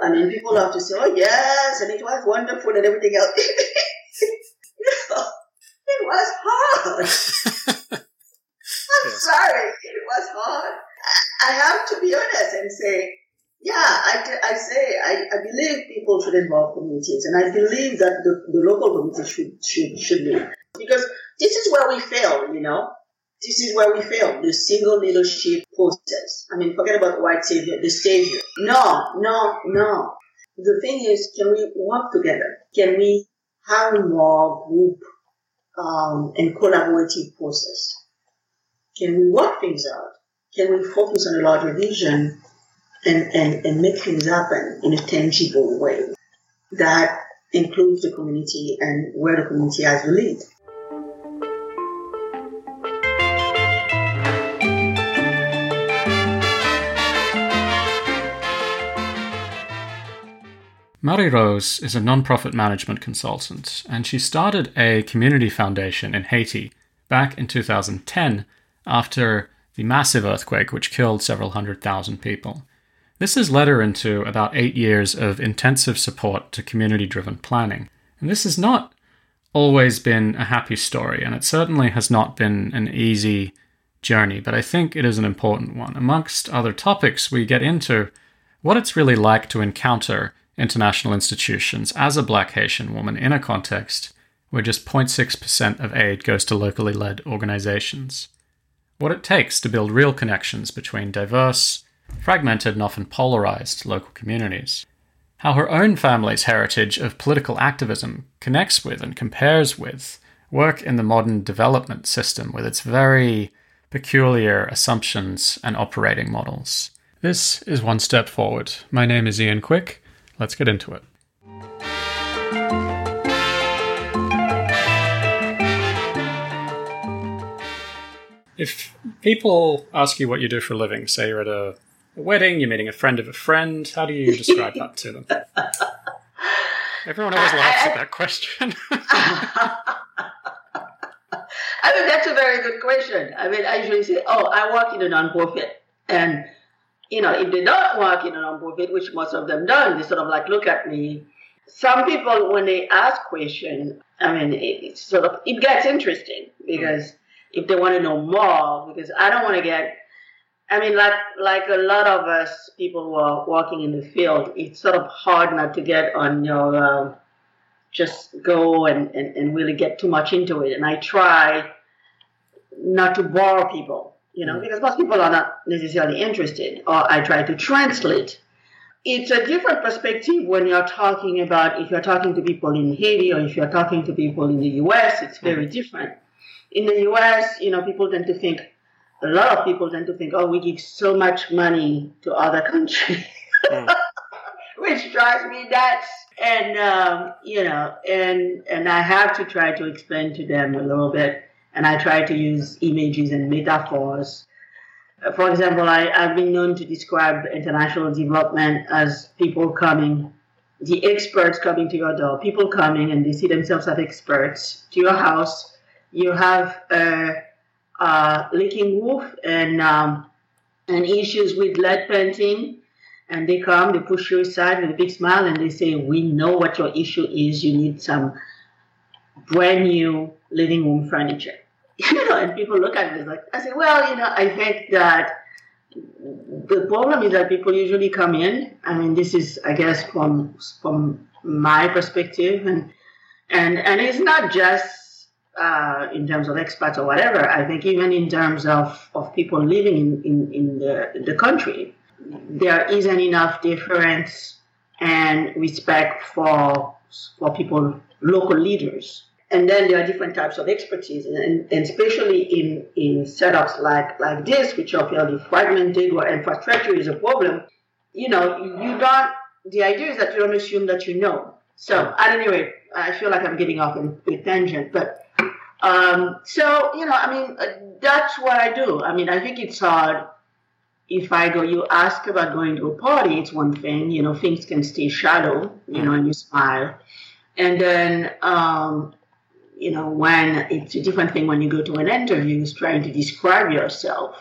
I mean, people have to say, oh, yes, and it was wonderful and everything else. no, it was hard. I'm yes. sorry, it was hard. I have to be honest and say, yeah, I, I say I, I believe people should involve communities, and I believe that the, the local community should should should lead because this is where we fail. You know, this is where we fail. The single leadership process. I mean, forget about the white savior, the savior. No, no, no. The thing is, can we work together? Can we have more group um, and collaborative process? Can we work things out? Can we focus on a larger vision and, and, and make things happen in a tangible way that includes the community and where the community has the lead? Marie Rose is a nonprofit management consultant, and she started a community foundation in Haiti back in 2010 after the massive earthquake which killed several hundred thousand people. This has led her into about eight years of intensive support to community driven planning. And this has not always been a happy story, and it certainly has not been an easy journey, but I think it is an important one. Amongst other topics, we get into what it's really like to encounter international institutions as a black Haitian woman in a context where just 0.6% of aid goes to locally led organizations. What it takes to build real connections between diverse, fragmented, and often polarized local communities. How her own family's heritage of political activism connects with and compares with work in the modern development system with its very peculiar assumptions and operating models. This is One Step Forward. My name is Ian Quick. Let's get into it. If people ask you what you do for a living, say you're at a, a wedding, you're meeting a friend of a friend, how do you describe that to them? Everyone always laughs at that question. I mean, that's a very good question. I mean, I usually say, oh, I work in a nonprofit. And you know, if they don't work in a nonprofit, which most of them don't, they sort of like look at me. Some people, when they ask questions, I mean, it, sort of it gets interesting because mm. if they want to know more, because I don't want to get. I mean, like like a lot of us people who are working in the field, it's sort of hard not to get on your uh, just go and, and, and really get too much into it. And I try not to bore people you know, mm. because most people are not necessarily interested, or I try to translate. It's a different perspective when you're talking about if you're talking to people in Haiti or if you're talking to people in the US, it's very mm. different. In the US, you know, people tend to think, a lot of people tend to think, oh, we give so much money to other countries, mm. which drives me nuts. And, um, you know, and, and I have to try to explain to them a little bit and I try to use images and metaphors. For example, I, have been known to describe international development as people coming, the experts coming to your door, people coming and they see themselves as experts to your house. You have a, a leaking roof and um, and issues with lead painting, and they come, they push you aside with a big smile, and they say, "We know what your issue is. You need some brand new living room furniture." you know, and people look at me like, I said, well, you know, I think that the problem is that people usually come in. I mean, this is, I guess, from from my perspective, and and and it's not just uh, in terms of expats or whatever. I think even in terms of, of people living in, in, in the the country, there isn't enough difference and respect for for people, local leaders and then there are different types of expertise, and, and especially in, in setups like, like this, which are fairly fragmented, where infrastructure is a problem, you know, you don't, the idea is that you don't assume that you know. So, at any rate, I feel like I'm getting off in a tangent, but um, so, you know, I mean, uh, that's what I do. I mean, I think it's hard if I go, you ask about going to a party, it's one thing, you know, things can stay shallow, you know, and you smile. And then, um, you know, when it's a different thing when you go to an interview, is trying to describe yourself.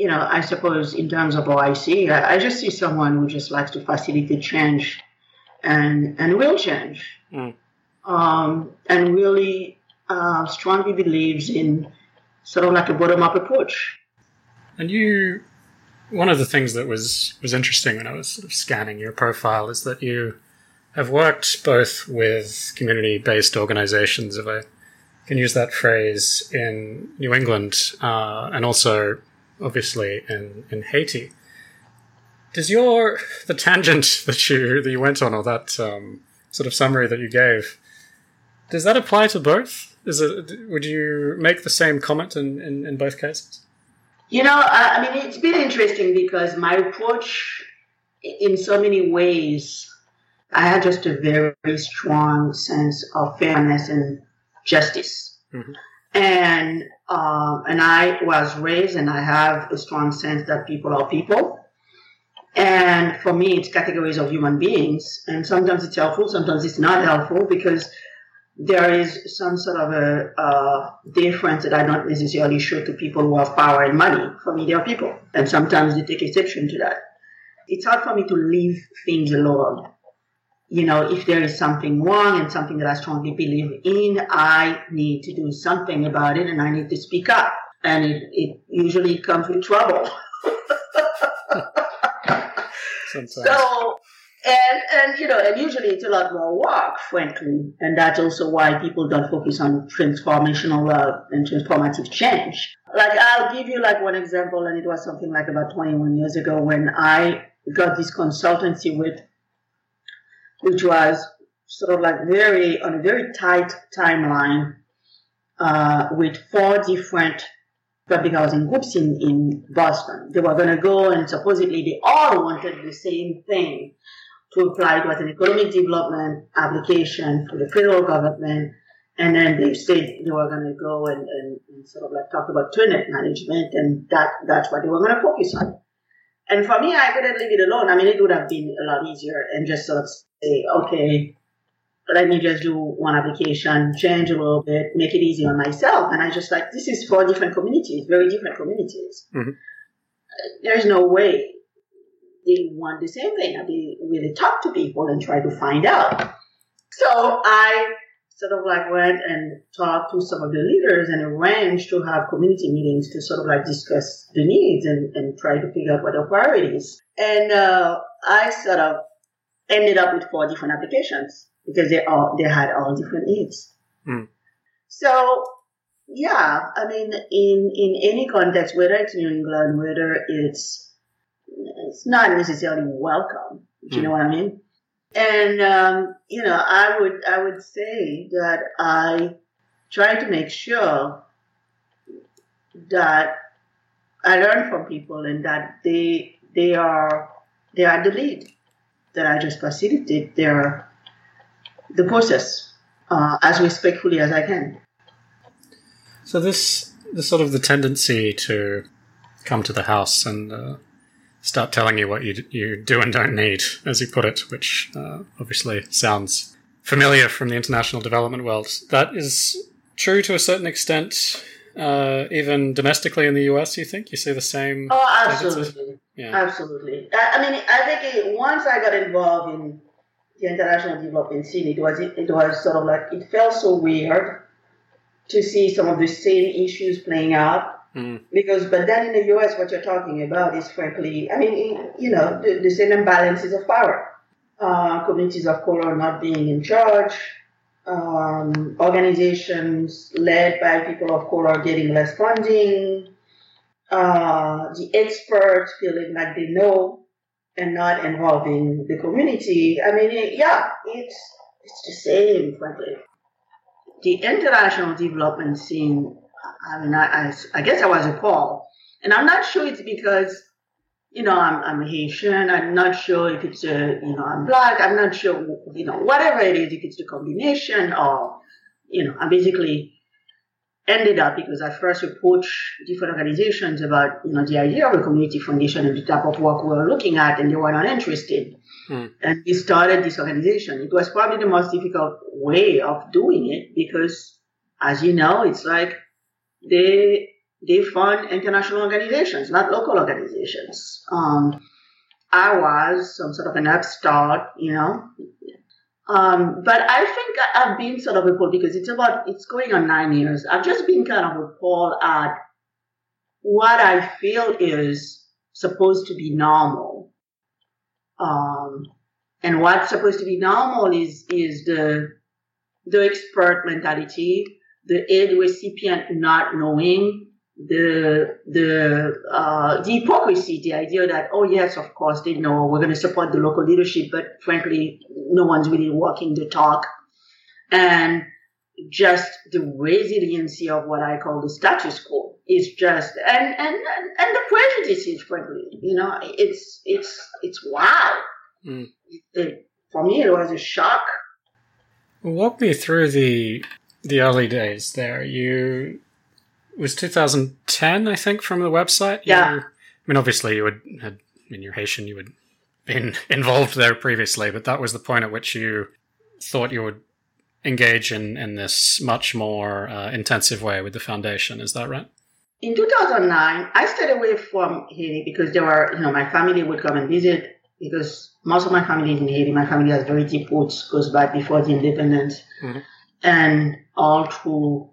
you know, I suppose in terms of OIC, I, see, I just see someone who just likes to facilitate change and, and will change. Mm. Um, and really uh, strongly believes in sort of like a bottom up approach. And you, one of the things that was, was interesting when I was sort of scanning your profile is that you have worked both with community based organizations, if I can use that phrase, in New England uh, and also obviously in, in Haiti. Does your the tangent that you that you went on, or that um, sort of summary that you gave, does that apply to both? Is it would you make the same comment in, in, in both cases? You know, I, I mean, it's been interesting because my approach, in so many ways, I had just a very strong sense of fairness and justice. Mm-hmm. And um, and I was raised, and I have a strong sense that people are people. And for me, it's categories of human beings, and sometimes it's helpful, sometimes it's not helpful because there is some sort of a uh, difference that I don't necessarily show to people who have power and money. For me, they are people, and sometimes they take exception to that. It's hard for me to leave things alone you know, if there is something wrong and something that I strongly believe in, I need to do something about it and I need to speak up. And it, it usually comes with trouble. so, and, and, you know, and usually it's a lot more work, frankly. And that's also why people don't focus on transformational love and transformative change. Like, I'll give you like one example, and it was something like about 21 years ago when I got this consultancy with which was sort of like very on a very tight timeline uh, with four different public housing groups in, in Boston. They were going to go and supposedly they all wanted the same thing to apply. to an economic development application for the federal government. And then they said they were going to go and, and, and, sort of like talk about tenant management and that, that's what they were going to focus on. And for me, I couldn't leave it alone. I mean, it would have been a lot easier and just sort of say, okay, let me just do one application, change a little bit, make it easy on myself. And I just like, this is for different communities, very different communities. Mm-hmm. There's no way they want the same thing. I They really talk to people and try to find out. So I sort of like went and talked to some of the leaders and arranged to have community meetings to sort of like discuss the needs and, and try to figure out what the priorities. And uh, I sort of ended up with four different applications because they all they had all different needs. Mm. So yeah, I mean, in in any context, whether it's New England, whether it's it's not necessarily welcome. Do you mm. know what I mean? And um, you know, I would I would say that I try to make sure that I learn from people and that they they are they are the lead that I just facilitate their the process uh, as respectfully as I can. So this the sort of the tendency to come to the house and uh, start telling you what you you do and don't need, as you put it, which uh, obviously sounds familiar from the international development world. That is true to a certain extent uh, even domestically in the US, you think? You see the same? Oh, absolutely. Yeah. Absolutely. I, I, mean, I think it, once I got involved in the international development scene, it was, it, it was sort of like, it felt so weird to see some of the same issues playing out. Mm. Because, but then in the US, what you're talking about is frankly, I mean, you know, the, the same imbalances of power. Uh, communities of color not being in charge, um, organizations led by people of color getting less funding, uh, the experts feeling like they know and not involving the community. I mean, it, yeah, it's it's the same, frankly. The international development scene. I mean, I, I, I guess I was appalled, and I'm not sure it's because you know, I'm, I'm Haitian. I'm not sure if it's a, you know, I'm black. I'm not sure, you know, whatever it is, if it's the combination or, you know, I basically ended up because I first approached different organizations about, you know, the idea of a community foundation and the type of work we were looking at, and they were not interested. Hmm. And we started this organization. It was probably the most difficult way of doing it because, as you know, it's like they they fund international organizations, not local organizations. Um, I was some sort of an upstart, you know. Um, but I think I've been sort of appalled because it's about, it's going on nine years. I've just been kind of appalled at what I feel is supposed to be normal. Um, and what's supposed to be normal is, is the, the expert mentality, the aid recipient not knowing the the uh, the hypocrisy, the idea that oh yes, of course they know we're going to support the local leadership, but frankly, no one's really walking the talk, and just the resiliency of what I call the status quo is just and and and the prejudices, frankly, you know, it's it's it's wow. Mm. It, it, for me, it was a shock. Walk me through the the early days there. You was 2010, I think, from the website. Yeah. You, I mean, obviously, you would had in your Haitian, you would been involved there previously, but that was the point at which you thought you would engage in in this much more uh, intensive way with the foundation. Is that right? In 2009, I stayed away from Haiti because there were, you know, my family would come and visit because most of my family is in Haiti. My family has very deep roots, goes back before the independence. Mm-hmm. And all through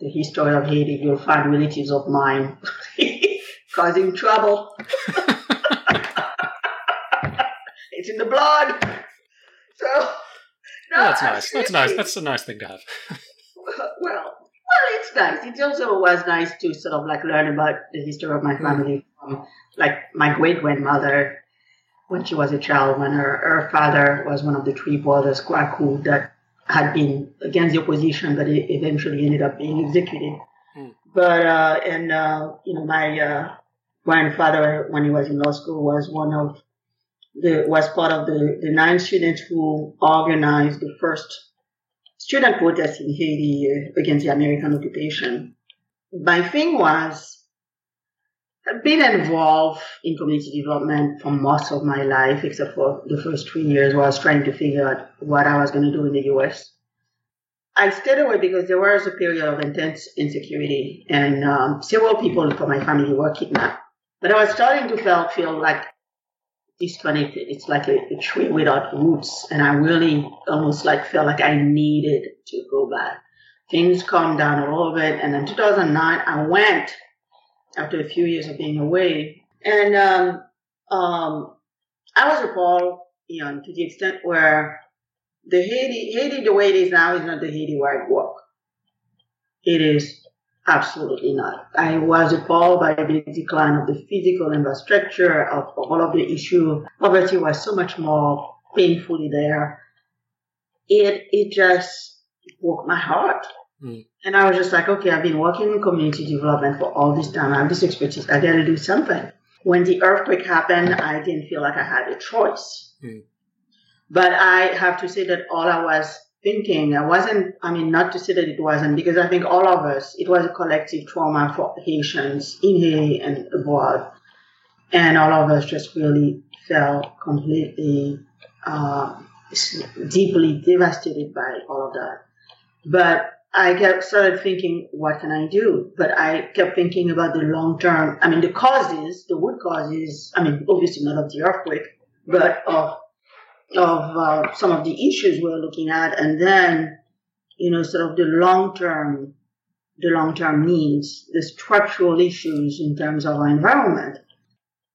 the history of Haiti, you'll find relatives of mine causing trouble. it's in the blood. So, no, that's nice. That's nice. That's a nice thing to have. well, well, it's nice. It also was nice to sort of like learn about the history of my hmm. family from like my great grandmother when she was a child, when her, her father was one of the three brothers, Coicou, that had been against the opposition, but it eventually ended up being executed. Mm. But uh, and uh, you know, my uh, grandfather, when he was in law school, was one of the was part of the the nine students who organized the first student protest in Haiti uh, against the American occupation. My thing was I've been involved in community development for most of my life, except for the first three years where I was trying to figure out what I was going to do in the US. I stayed away because there was a period of intense insecurity and um, several people from my family were kidnapped. But I was starting to feel, feel like disconnected. It's like a, a tree without roots. And I really almost like felt like I needed to go back. Things calmed down a little bit. And in 2009, I went after a few years of being away. And um, um, I was appalled, you know, to the extent where the Haiti, Haiti the way it is now is not the Haiti where I grew up. It is absolutely not. I was appalled by the decline of the physical infrastructure, of, of all of the issue. Poverty was so much more painfully there. It, it just broke my heart. Mm. And I was just like, okay, I've been working in community development for all this time. I have this expertise. I got to do something. When the earthquake happened, I didn't feel like I had a choice. Mm. But I have to say that all I was thinking, I wasn't, I mean, not to say that it wasn't, because I think all of us, it was a collective trauma for Haitians in Haiti and abroad. And all of us just really felt completely, uh, deeply devastated by all of that. But I kept started thinking, what can I do? But I kept thinking about the long term. I mean, the causes, the root causes. I mean, obviously not of the earthquake, but of of uh, some of the issues we're looking at, and then you know, sort of the long term, the long term needs, the structural issues in terms of our environment.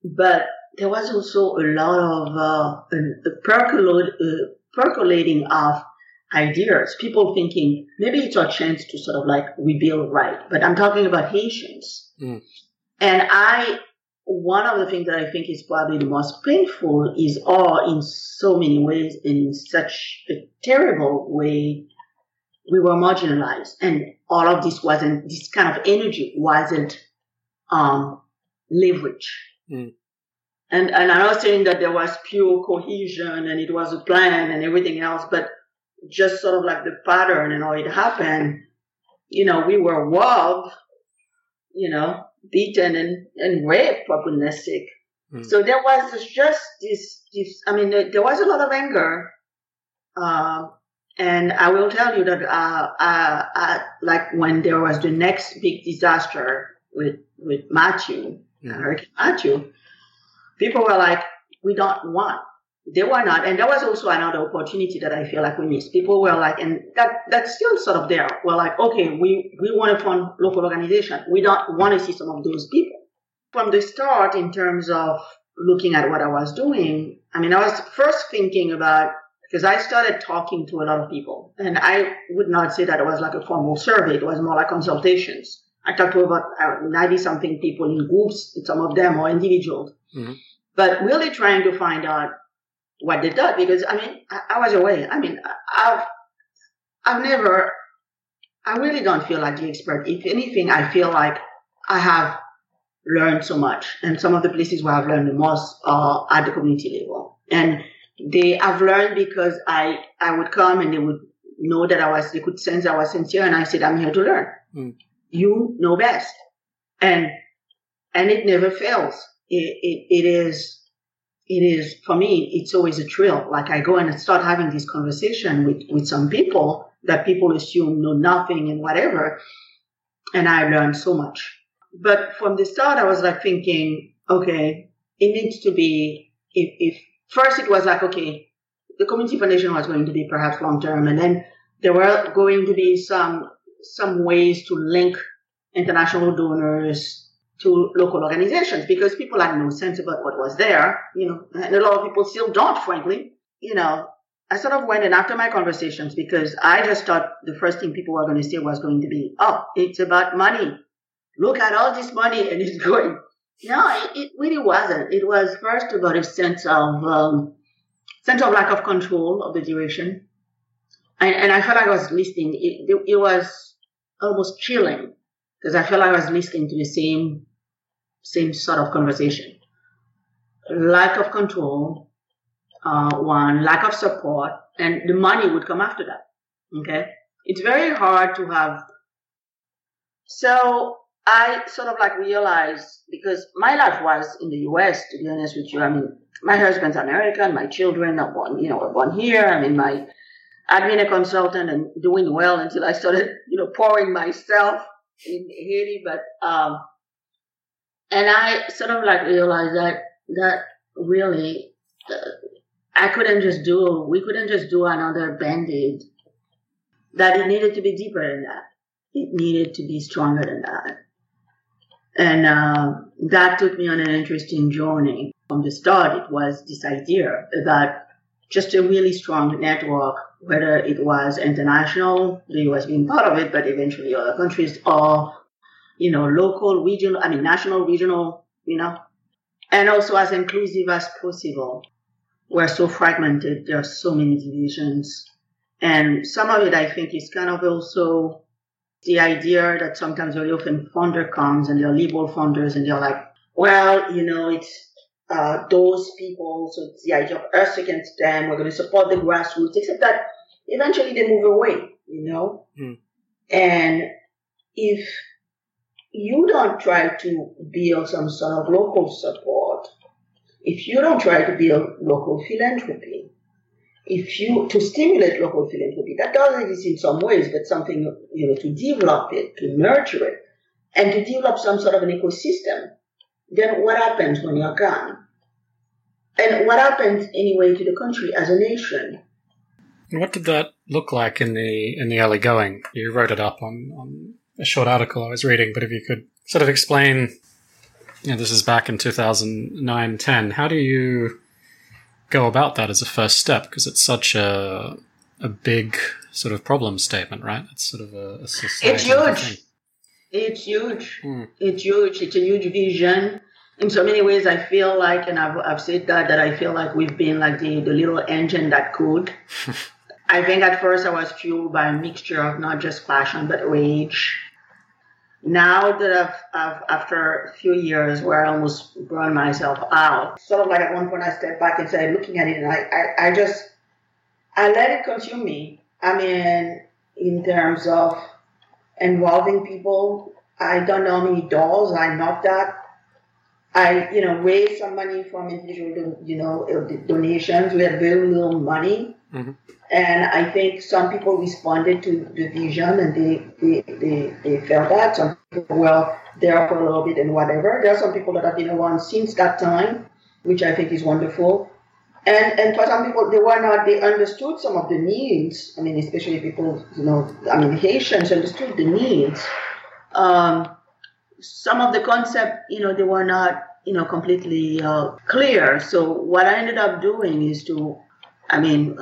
But there was also a lot of uh, a, a percolate, uh, percolating of ideas. People thinking maybe it's our chance to sort of like rebuild right. But I'm talking about Haitians. Mm. And I, one of the things that I think is probably the most painful is all in so many ways, in such a terrible way, we were marginalized. And all of this wasn't, this kind of energy wasn't, um, leverage. Mm. And, and I'm not saying that there was pure cohesion and it was a plan and everything else, but just sort of like the pattern and how it happened, you know, we were robbed, you know, beaten and, and raped for goodness sake. Mm. So there was just this, this, I mean, there was a lot of anger. Uh, and I will tell you that, uh, uh, uh, like when there was the next big disaster, with with Matthew, mm-hmm. Hurricane Matthew, people were like, we don't want. They were not, and that was also another opportunity that I feel like we missed. People were like, and that that's still sort of there. We're like, okay, we we want to fund local organization. We don't want to see some of those people from the start in terms of looking at what I was doing. I mean, I was first thinking about because I started talking to a lot of people, and I would not say that it was like a formal survey. It was more like consultations. I talked to about uh, 90 something people in groups, some of them or individuals, mm-hmm. but really trying to find out what they thought because I mean, I, I was away. I mean, I've, I've never, I really don't feel like the expert. If anything, I feel like I have learned so much. And some of the places where I've learned the most are at the community level. And they I've learned because I, I would come and they would know that I was, they could sense I was sincere and I said, I'm here to learn. Mm. You know best. And, and it never fails. It, it, it is, it is, for me, it's always a thrill. Like I go and start having this conversation with, with some people that people assume know nothing and whatever. And i learned so much. But from the start, I was like thinking, okay, it needs to be, if, if first it was like, okay, the community foundation was going to be perhaps long term, and then there were going to be some some ways to link international donors to local organizations because people had no sense about what was there, you know, and a lot of people still don't, frankly. You know, I sort of went in after my conversations because I just thought the first thing people were going to say was going to be, oh, it's about money. Look at all this money and it's going no, it, it, really wasn't. It was first about a sense of um, sense of lack of control of the duration, and, and I felt like I was listening. It, it, it was almost chilling because I felt like I was listening to the same same sort of conversation. Lack of control, uh, one lack of support, and the money would come after that. Okay, it's very hard to have. So I sort of like realized because my life was in the U.S. To be honest with you, I mean, my husband's American, my children are born, you know, were born here. I mean, my I'd been a consultant and doing well until I started, you know, pouring myself in Haiti. But um, and I sort of like realized that that really I couldn't just do, we couldn't just do another band-aid. That it needed to be deeper than that. It needed to be stronger than that. And uh, that took me on an interesting journey. From the start, it was this idea that just a really strong network, whether it was international, the US being part of it, but eventually other countries, or, you know, local, regional, I mean, national, regional, you know, and also as inclusive as possible. We're so fragmented. There are so many divisions. And some of it, I think, is kind of also the idea that sometimes very often founder comes and they're liberal funders and they're like, well, you know, it's uh, those people, so it's the idea of us against them. We're going to support the grassroots, except that eventually they move away, you know. Mm. And if you don't try to build some sort of local support, if you don't try to build local philanthropy, if you to stimulate local philanthropy, that does exist in some ways, but something you know to develop it, to nurture it, and to develop some sort of an ecosystem, then what happens when you're gone? And what happens anyway to the country as a nation? And what did that look like in the in the early going? You wrote it up on, on a short article I was reading, but if you could sort of explain, you know, this is back in 2009, 10. How do you go about that as a first step because it's such a a big sort of problem statement, right? It's sort of a, a It's huge. It's huge. Hmm. It's huge. It's a huge vision. In so many ways, I feel like, and I've, I've said that, that I feel like we've been like the, the little engine that could. I think at first I was fueled by a mixture of not just passion, but rage now that I've, I've, after a few years where I almost burned myself out, sort of like at one point I stepped back and started looking at it and I, I, I just, I let it consume me. I mean, in terms of involving people, I don't know how many doors I knocked at. I, you know, raised some money from individual, you know, donations. We had very little money. Mm-hmm. And I think some people responded to the vision and they, they, they, they felt that. Some people were there for a little bit and whatever. There are some people that have been around since that time, which I think is wonderful. And, and for some people, they were not, they understood some of the needs. I mean, especially people, you know, I mean, Haitians understood the needs. Um, some of the concept, you know, they were not, you know, completely uh, clear. So what I ended up doing is to, I mean,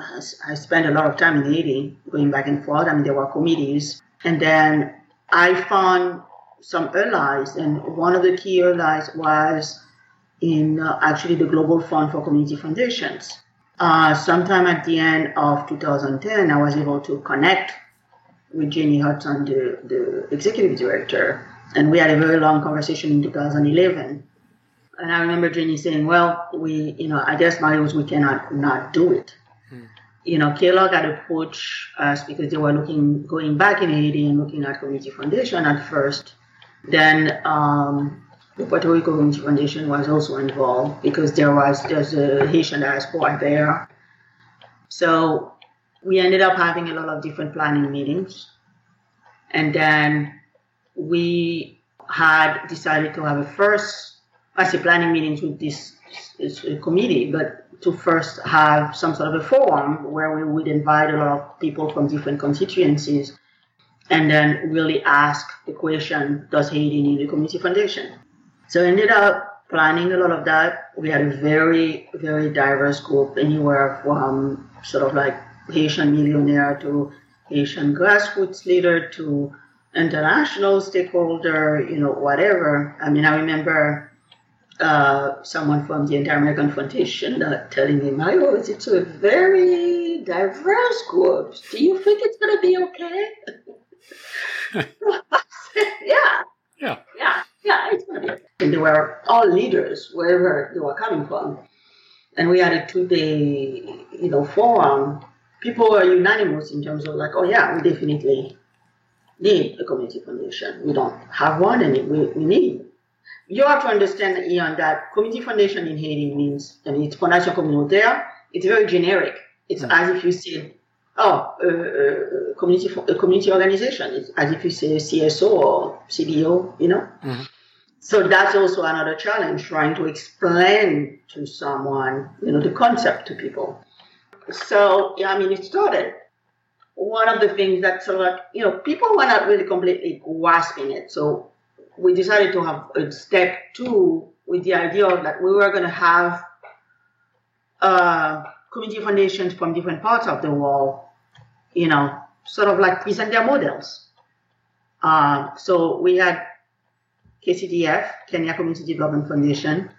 I spent a lot of time in Haiti, going back and forth. I mean, there were committees, and then I found some allies, and one of the key allies was in uh, actually the Global Fund for Community Foundations. Uh, sometime at the end of 2010, I was able to connect with Jenny Hodgson, the, the executive director, and we had a very long conversation in 2011. And I remember Jenny saying, well, we, you know, I guess Marius, we cannot not do it. Hmm. You know, Kellogg had approached us because they were looking, going back in Haiti and looking at Community Foundation at first. Then um, the Puerto Rico Community Foundation was also involved because there was there's a Haitian diaspora there. So we ended up having a lot of different planning meetings. And then we had decided to have a first, I say planning meetings with this, this committee, but to first have some sort of a forum where we would invite a lot of people from different constituencies and then really ask the question, does Haiti need a community foundation? So I ended up planning a lot of that. We had a very, very diverse group, anywhere from sort of like Haitian millionaire to Haitian grassroots leader to international stakeholder, you know, whatever. I mean, I remember uh, someone from the Inter-American Foundation uh, telling me, Mario, is it's a very diverse group. Do you think it's going to be okay? yeah. Yeah. Yeah. Yeah, it's going to be. And they were all leaders, wherever they were coming from. And we had a two-day, you know, forum. People were unanimous in terms of like, oh yeah, we definitely need a community foundation. We don't have one, and we, we need. You have to understand, Ian, that community foundation in Haiti means, I mean, it's fondation communautaire. It's very generic. It's mm-hmm. as if you said, oh, uh, uh, community a community organization. It's as if you say CSO or CBO, you know. Mm-hmm. So that's also another challenge, trying to explain to someone, you know, the concept to people. So, yeah, I mean, it started one of the things that sort of like, you know, people were not really completely grasping it. So we decided to have a step two with the idea that we were going to have uh, community foundations from different parts of the world, you know, sort of like present their models. Uh, so we had KCDF, Kenya Community Development Foundation,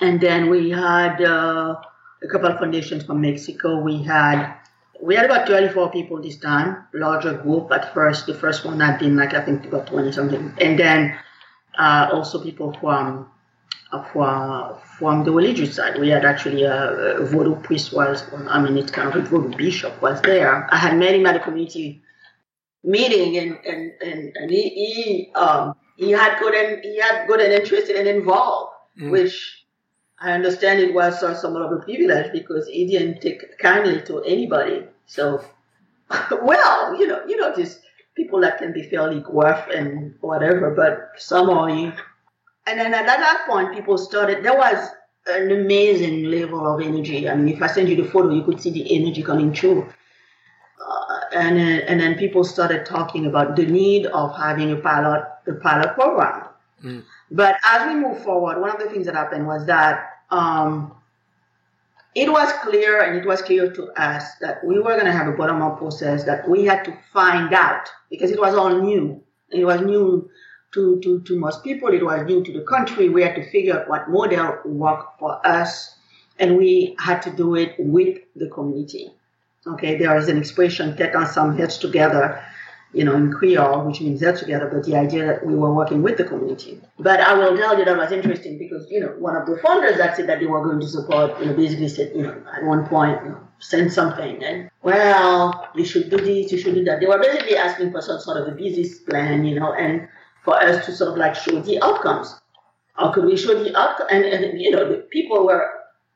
and then we had uh, a couple of foundations from Mexico. We had we had about 24 people this time, larger group at first. The first one had been like, I think about 20 something. And then uh, also people from uh, from, from the religious side. We had actually a, a voodoo priest was, I mean, it's kind of a voodoo bishop was there. I had met him at a community meeting and, and, and, and he, he, um, he had good and he had good and interested and involved, mm. which I understand it was somewhat of a privilege because he didn't take kindly to anybody. So, well, you know, you know, just people that can be fairly gruff and whatever, but somehow he. And then at that point, people started. There was an amazing level of energy. I mean, if I send you the photo, you could see the energy coming through. Uh, and then, and then people started talking about the need of having a pilot, a pilot program. Mm. But as we move forward, one of the things that happened was that um, it was clear and it was clear to us that we were going to have a bottom up process that we had to find out because it was all new. It was new to, to, to most people, it was new to the country. We had to figure out what model worked for us, and we had to do it with the community. Okay, there is an expression, tête ensemble, heads together you know, in Creole, which means that together, but the idea that we were working with the community. But I will tell you that was interesting because, you know, one of the founders that said that they were going to support, you know, basically said, you know, at one point, you know, send something and, well, you should do this, you should do that. They were basically asking for some sort of a business plan, you know, and for us to sort of like show the outcomes. How could we show the outcome? And, and you know, the people were,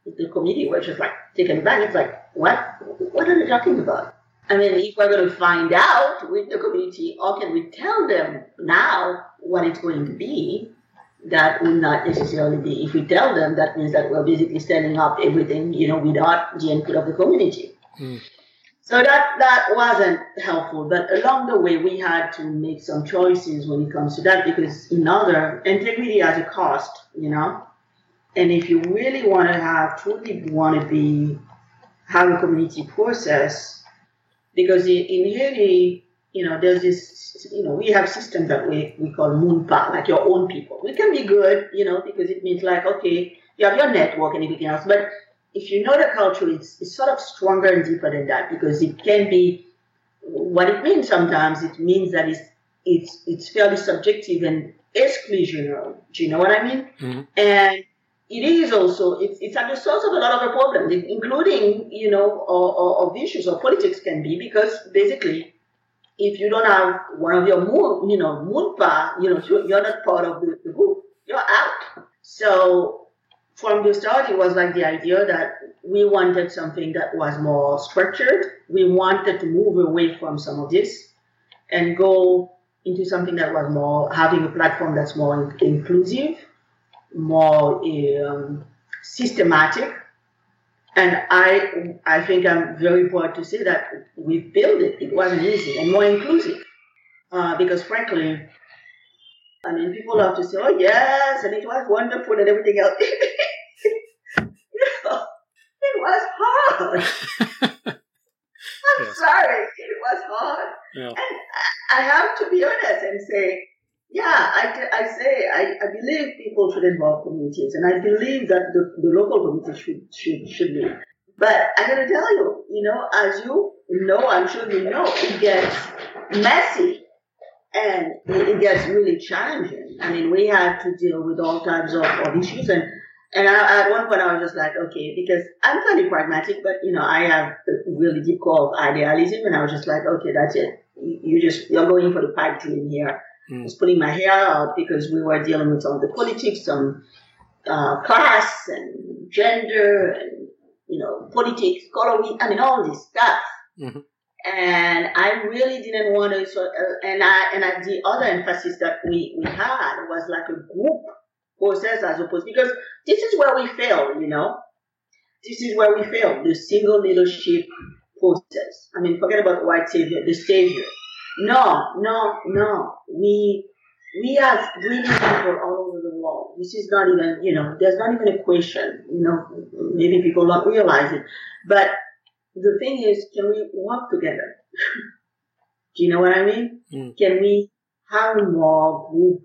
the committee were just like taken back. It's like, what? What are they talking about? I mean, if we're going to find out with the community, or can we tell them now what it's going to be? That will not necessarily be. If we tell them, that means that we're basically setting up everything, you know, without the input of the community. Mm. So that that wasn't helpful. But along the way, we had to make some choices when it comes to that because in other integrity has a cost, you know. And if you really want to have truly want to be a community process, because in, in Haiti, you know, there's this, you know, we have systems that we, we call moun pa, like your own people. We can be good, you know, because it means like, okay, you have your network and everything else. But if you know the culture, it's, it's sort of stronger and deeper than that because it can be what it means sometimes. It means that it's, it's, it's fairly subjective and exclusionary. Do you know what I mean? Mm-hmm. And it is also it's, it's at the source of a lot of the problems, including you know of, of issues of politics can be because basically if you don't have one of your moon you know moon moun pa you know you're not part of the, the group you're out. So from the start, it was like the idea that we wanted something that was more structured. We wanted to move away from some of this and go into something that was more having a platform that's more inclusive more um, systematic. And I, I think I'm very proud to say that we built it. It wasn't easy and more inclusive. Uh, because frankly, I mean, people love to say, oh, yes, and it was wonderful and everything else. you know, it was hard. I'm yes. sorry, it was hard. Yeah. And I have to be honest and say, yeah, I, I say I, I involve communities, and I believe that the, the local community should should should be. But I gotta tell you, you know, as you know, I'm sure you know, it gets messy and it, gets really challenging. I mean, we had to deal with all types of, of issues, and and I, at one point I was just like, okay, because I'm kind of pragmatic, but you know, I have a really deep core of idealism, and I was just like, okay, that's it. You just you're going for the pipe dream here mm. was pulling my hair out because we were dealing with some of the politics, some uh, class and gender and you know politics, color, I mean all this stuff. Mm-hmm. And I really didn't want to. So, uh, and I and I, the other emphasis that we we had was like a group process as opposed because this is where we fail. You know, this is where we fail. The single leadership process. I mean, forget about white savior, the savior. No, no, no. We we have brilliant people all over the world. This is not even, you know, there's not even a question. You know, maybe people don't realize it. But the thing is, can we work together? Do you know what I mean? Mm. Can we have more group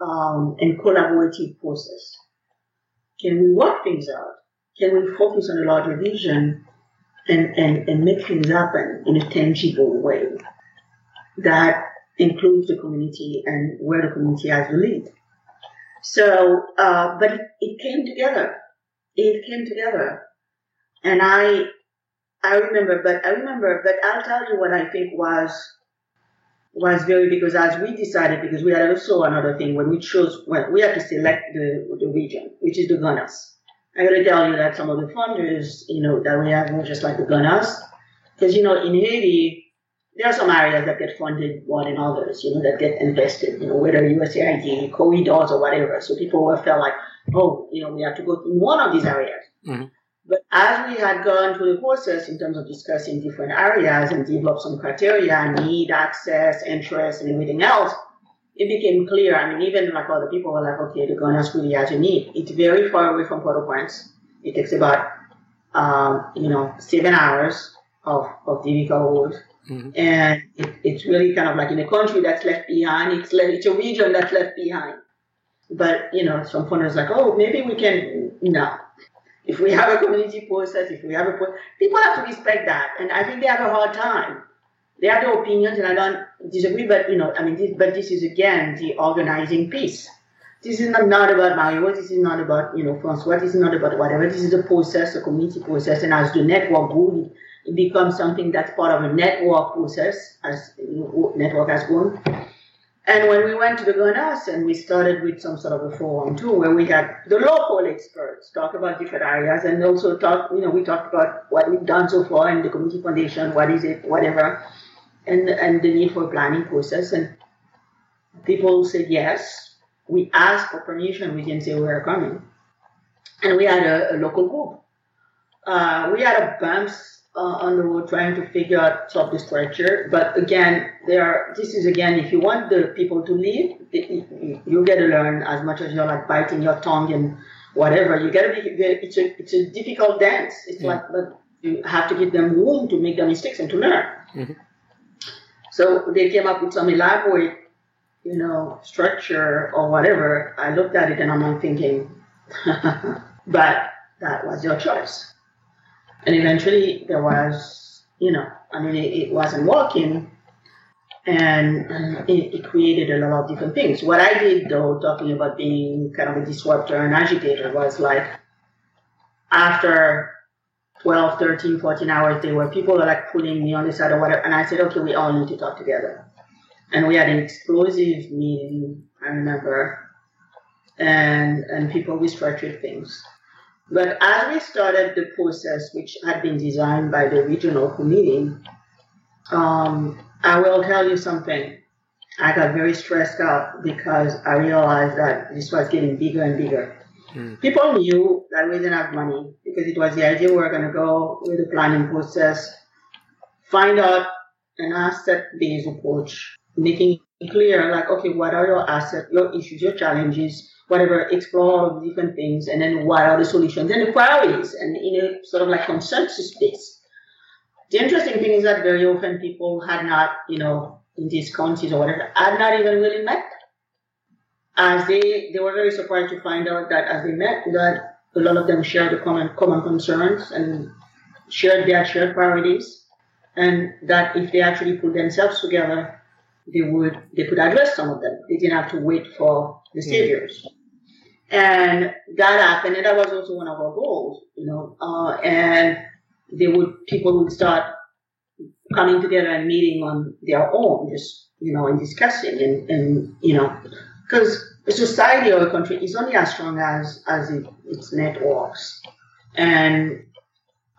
um, and collaborative process? Can we work things out? Can we focus on a larger vision and, and, and make things happen in a tangible way? That includes the community and where the community has the lead. So, uh, but it, it came together. It came together. And I, I remember, but I remember, but I'll tell you what I think was, was very, because as we decided, because we had also another thing when we chose, well, we had to select the, the region, which is the Grand'Anse. I gotta tell you that some of the funders, you know, that we have were just like the Grand'Anse. Because, you know, in Haiti, there are some areas that get funded more than others, you know, that get invested, you know, whether USAID, corridors or whatever. So people were felt like, oh, you know, we have to go to one of these areas. Mm-hmm. But as we had gone through the process in terms of discussing different areas and develop some criteria, need, access, interest, and everything else, it became clear. I mean, even like other people were like, okay, the Grand'Anse really has a need. It's very far away from Port-au-Prince. It takes about, um, you know, seven hours of, of DV road Mm-hmm. And it, it's really kind of like in a country that's left behind, it's, it's a region that's left behind. But, you know, some funders like, oh, maybe we can, no. If we have a community process, if we have a, people have to respect that. And I think they have a hard time. They have their opinions and I don't disagree, but, you know, I mean, this, but this is again the organizing piece. This is not, not about Mario, this is not about, you know, Francois, this is not about whatever. This is a process, a community process. And as the network grew, it becomes something that's part of a network process as network has grown. And when we went to the Grand'Anse and we started with some sort of a forum too, where we had the local experts talk about different areas and also talk, you know, we talked about what we've done so far in the community foundation, what is it, whatever, and and the need for a planning process. And people said yes. We asked for permission. We didn't say we were coming. And we had a, a local group. Uh, we had a bumps uh, on the road trying to figure out the structure. But again, there are, this is again, if you want the people to leave, you get to learn as much as you're like biting your tongue and whatever. You gotta be, it's a, it's a difficult dance. It's yeah. like, but you have to give them room to make their mistakes and to learn. Mm-hmm. So they came up with some elaborate, you know, structure or whatever. I looked at it and I'm like thinking, but that was your choice. And eventually there was, you know, I mean, it, it wasn't working and, and it, it, created a lot of different things. What I did though, talking about being kind of a disruptor and agitator was like after 12, 13, 14 hours, there were people like putting me on the side or whatever. And I said, okay, we all need to talk together. And we had an explosive meeting, I remember, and, and people restructured things. But as we started the process, which had been designed by the regional committee, um, I will tell you something. I got very stressed out because I realized that this was getting bigger and bigger. Mm. People knew that we didn't have money because it was the idea we were going to go with the planning process, find out an asset-based approach, making clear like, okay, what are your assets, your issues, your challenges, whatever, explore all of the different things, and then what are the solutions and the priorities, and in a sort of like consensus base. The interesting thing is that very often people had not, you know, in these counties or whatever, had not even really met. As they, they were very surprised to find out that as they met, that a lot of them shared the common, common concerns and shared their shared priorities, and that if they actually put themselves together, they would, they could address some of them. They didn't have to wait for the hmm. saviors. Mm. And that happened, and that was also one of our goals, you know. Uh, and they would people would start coming together and meeting on their own, just you know, and discussing, and, and you know, because a society or a country is only as strong as as it, its networks, and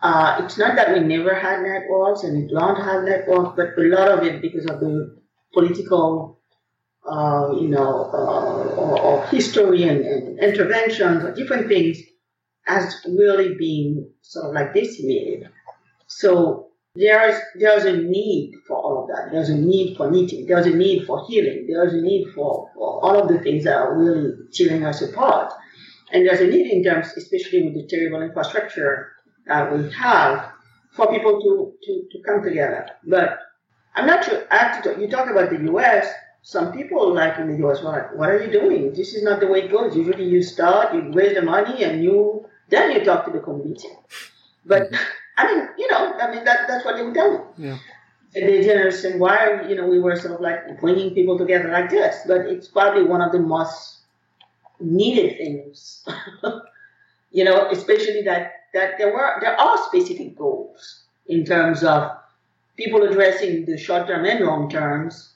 uh, it's not that we never had networks and we don't have networks, but a lot of it because of the political uh, you know, uh, of history and, and, interventions or different things has really been sort of like decimated. So there's there's a need for all of that. There's a need for knitting. There's a need for healing. There's a need for, for all of the things that are really tearing us apart. And there's a need in terms, especially with the terrible infrastructure that we have, for people to, to, to come together. But I'm not sure. you talk about the U.S some people like in the US, what, what are you doing? This is not the way it goes. Usually you start, you raise the money, and you then you talk to the community. But mm-hmm. I mean, you know, I mean that that's what they would tell me. Yeah. And they didn't understand why you know we were sort of like bringing people together like this. But it's probably one of the most needed things. you know, especially that that there were there are specific goals in terms of people addressing the short term and long terms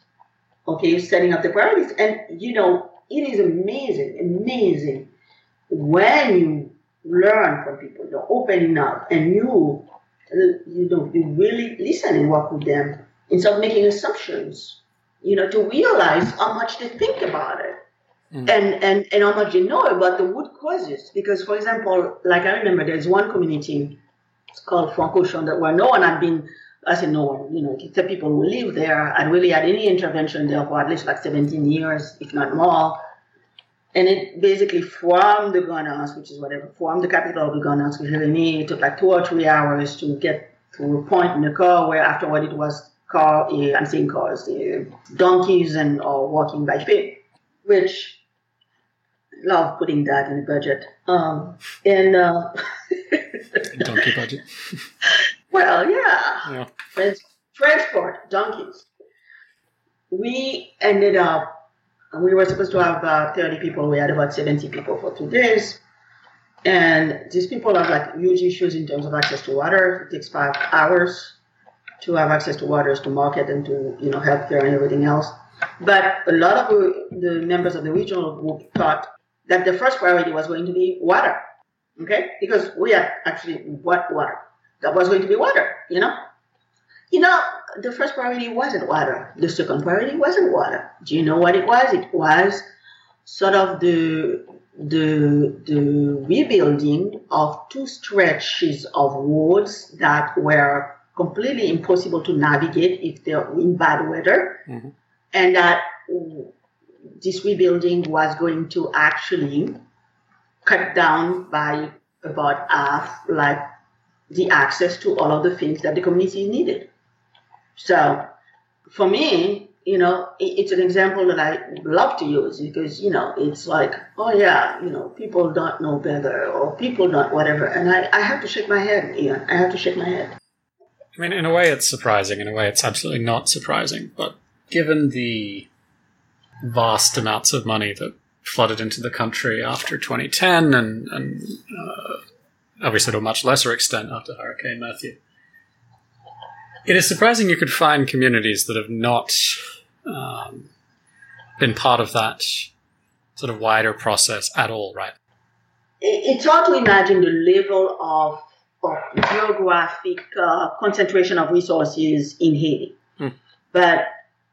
okay, setting up the priorities. And, you know, it is amazing, amazing when you learn from people, you're opening up and you, you know, you really listen and work with them instead of making assumptions, you know, to realize how much they think about it. Mm. And, and, and how much they know about the root causes. Because, for example, like I remember there's one community, it's called Franco-Chant, that where no one had been I said, no, one, you know, the people who live there had really had any intervention there for at least like 17 years, if not more. And it basically from the Gonaïves, which is whatever, from the capital of the Gonaïves, which really me, it took like two or three hours to get to a point in the car where afterward it was car, uh, I'm saying cars, uh, donkeys and or walking by feet, which love putting that in the budget. Um, and uh, donkey budget. Well, yeah. yeah. transport, donkeys. We ended up, we were supposed to have about 30 people. We had about 70 people for two days. And these people have like huge issues in terms of access to water. It takes five hours to have access to waters to market and to, you know, healthcare and everything else. But a lot of the, the members of the regional group thought that the first priority was going to be water. Okay? Because we had actually what water? That was going to be water, you know? You know, the first priority wasn't water. The second priority wasn't water. Do you know what it was? It was sort of the the the rebuilding of two stretches of roads that were completely impossible to navigate if they're in bad weather, mm-hmm. and that this rebuilding was going to actually cut down by about half, like the access to all of the things that the community needed. So, for me, you know, it's an example that I love to use because, you know, it's like, oh yeah, you know, people don't know better or people don't whatever. And I, I have to shake my head, Ian. I have to shake my head. I mean, in a way it's surprising. In a way it's absolutely not surprising. But given the vast amounts of money that flooded into the country after 2010 and, and uh, obviously to a much lesser extent after Hurricane Matthew, it is surprising you could find communities that have not um, been part of that sort of wider process at all, right? It's hard to imagine the level of, of geographic uh, concentration of resources in Haiti. Hmm. But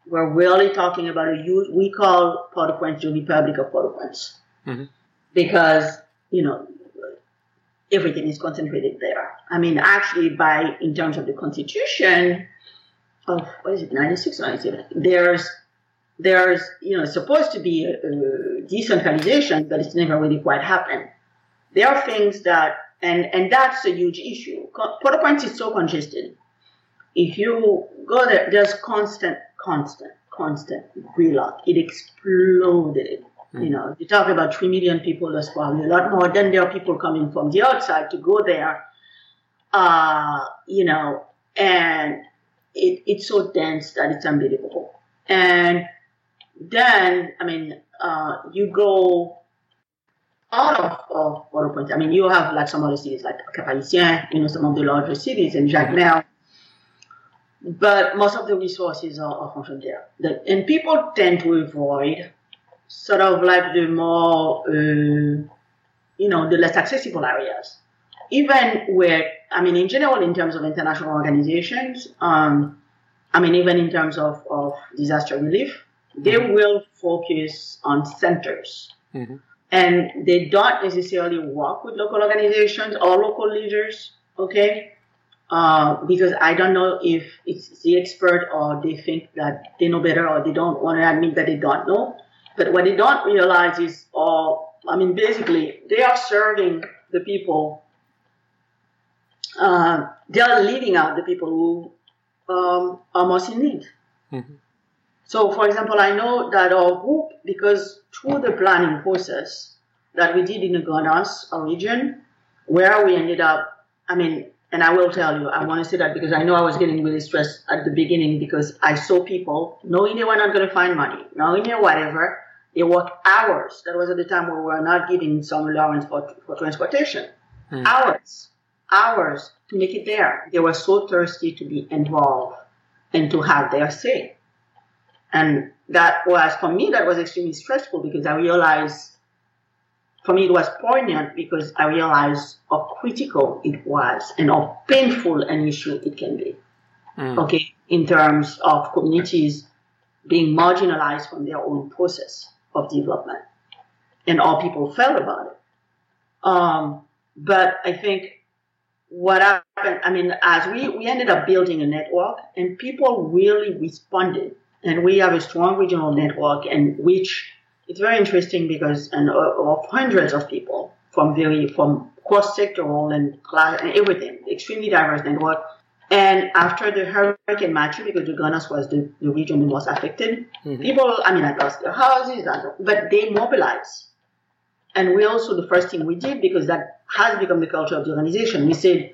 we're really talking about a huge, we call Port-au-Prince the Republic of Port-au-Prince. Mm-hmm. Because, you know, everything is concentrated there. I mean, actually, by in terms of the constitution of what is it, 96 or 97, there's there's you know supposed to be a, a decentralization, but it's never really quite happened. There are things that and and that's a huge issue. Port-au-Prince is so congested. If you go there, there's constant, constant, constant gridlock. It exploded you know, you talk about 3 million people, that's probably a lot more. Then there are people coming from the outside to go there, uh, you know, and it, it's so dense that it's unbelievable. And then, I mean, uh, you go out of, of Port-au-Prince. I mean, you have like some other cities like Cap-Haïtien, you know, some of the larger cities, and Jacmel. But most of the resources are, are from there. The, and people tend to avoid sort of like the more, uh, you know, the less accessible areas. Even where, I mean, in general, in terms of international organizations, um, I mean, even in terms of, of disaster relief, they mm-hmm. will focus on centers. Mm-hmm. And they don't necessarily work with local organizations or local leaders, okay? Uh, because I don't know if it's the expert or they think that they know better or they don't want to admit that they don't know. But what they don't realize is, uh, I mean, basically, they are serving the people. Uh, they are leaving out the people who um, are most in need. Mm-hmm. So, for example, I know that our group, because through the planning process that we did in the Gonaïves region, where we ended up, I mean, and I will tell you, I want to say that because I know I was getting really stressed at the beginning because I saw people knowing they were not going to find money, knowing they whatever. They work hours. That was at the time where we were not giving some allowance for, for transportation. Mm. Hours, hours to make it there. They were so thirsty to be involved and to have their say. And that was, for me, that was extremely stressful because I realized for me, it was poignant because I realized how critical it was and how painful an issue it can be. Mm. Okay, in terms of communities being marginalized from their own process of development, and how people felt about it. Um, but I think what happened, I mean, as we, we ended up building a network, and people really responded, and we have a strong regional network, and which it's very interesting because and uh, of hundreds of people from very from cross sectoral and class and everything, extremely diverse network. And after the Hurricane Matthew, because the Gonaïves was the, the region that was affected, mm-hmm. people, I mean, I lost their houses, but they mobilized. And we also, the first thing we did, because that has become the culture of the organization, we said,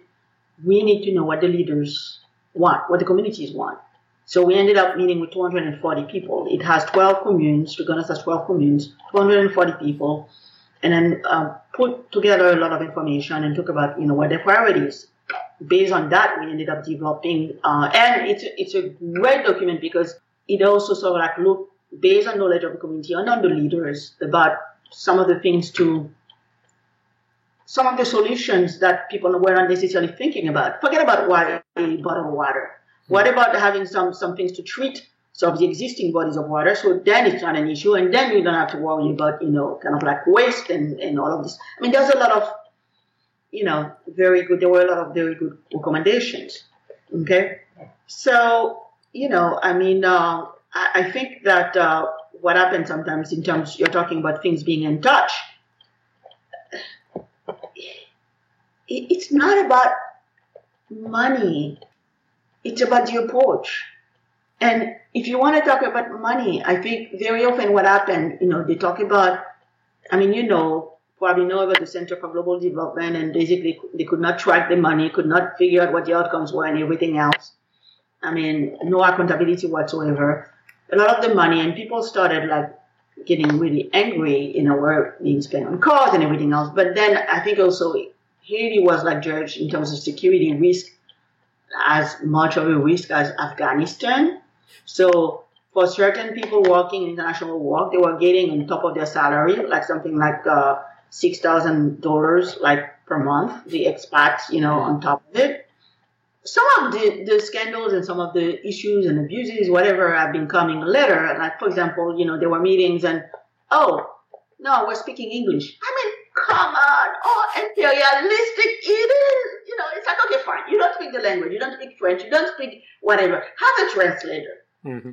we need to know what the leaders want, what the communities want. So we ended up meeting with 240 people. It has 12 communes. Gonaïves has 12 communes, 240 people, and then um, put together a lot of information and talk about you know what their priorities. Based on that, we ended up developing, uh, and it's it's a great document because it also sort of like look based on knowledge of the community and on the leaders about some of the things to some of the solutions that people were not necessarily thinking about. Forget about water, a bottle of water. What about having some some things to treat of the existing bodies of water? So then it's not an issue, and then you don't have to worry about you know kind of like waste and and all of this. I mean, there's a lot of you know very good. There were a lot of very good recommendations. Okay, so you know, I mean, uh, I, I, think that uh, what happens sometimes in terms you're talking about things being in touch. It's not about money. It's about the approach. And if you want to talk about money, I think very often what happened, you know, they talk about, I mean, you know, probably know about the Center for Global Development and basically they could not track the money, could not figure out what the outcomes were and everything else. I mean, no accountability whatsoever. A lot of the money and people started like getting really angry, you know, were being spent on cars and everything else. But then I think also Haiti was like judged in terms of security risk as much of a risk as Afghanistan. So for certain people working international work, they were getting on top of their salary, like something like uh, six thousand dollars like per month. The expats, you know, on top of it. Some of the, the scandals and some of the issues and abuses, whatever, have been coming later. Like for example, you know, there were meetings and oh no, we're speaking English. I mean, come on, oh imperialistic it is. You know, it's like okay, fine. You don't speak the language, you don't speak French, you don't speak whatever. Have a translator. Mm-hmm.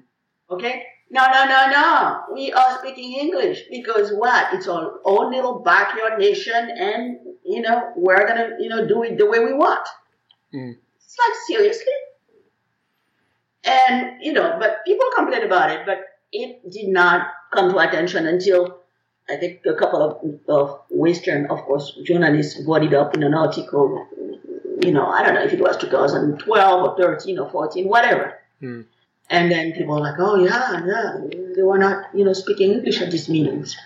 Okay? No, no, no, no. We are speaking English because what? It's our own little backyard nation, and you know we're gonna you know do it the way we want. Mm. It's like seriously. And you know, but people complain about it, but it did not come to attention until I think a couple of, of Western, of course, journalists brought it up in an article. You know, I don't know if it was 2012 or 13 or 14, whatever. Mm. And then people were like, oh, yeah, yeah, they were not, you know, speaking English at these meetings.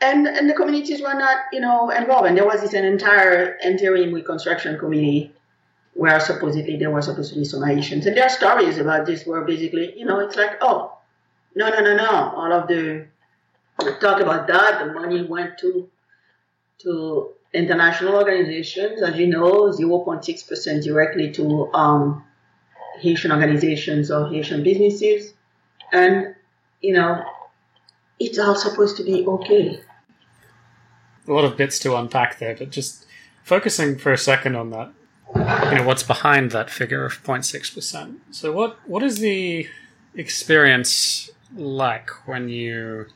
And, and the communities were not, you know, involved. And there was this an entire interim reconstruction committee where supposedly there were supposed to be some Haitians. And there are stories about this where basically, you know, it's like, oh, no, no, no, no. All of the talk about that, the money went to to international organizations, as you know, 0.6% directly to um, Haitian organizations or Haitian businesses. And, you know, it's all supposed to be okay. A lot of bits to unpack there, but just focusing for a second on that, you know, what's behind that figure of 0.6%. So, what, what is the experience like when you,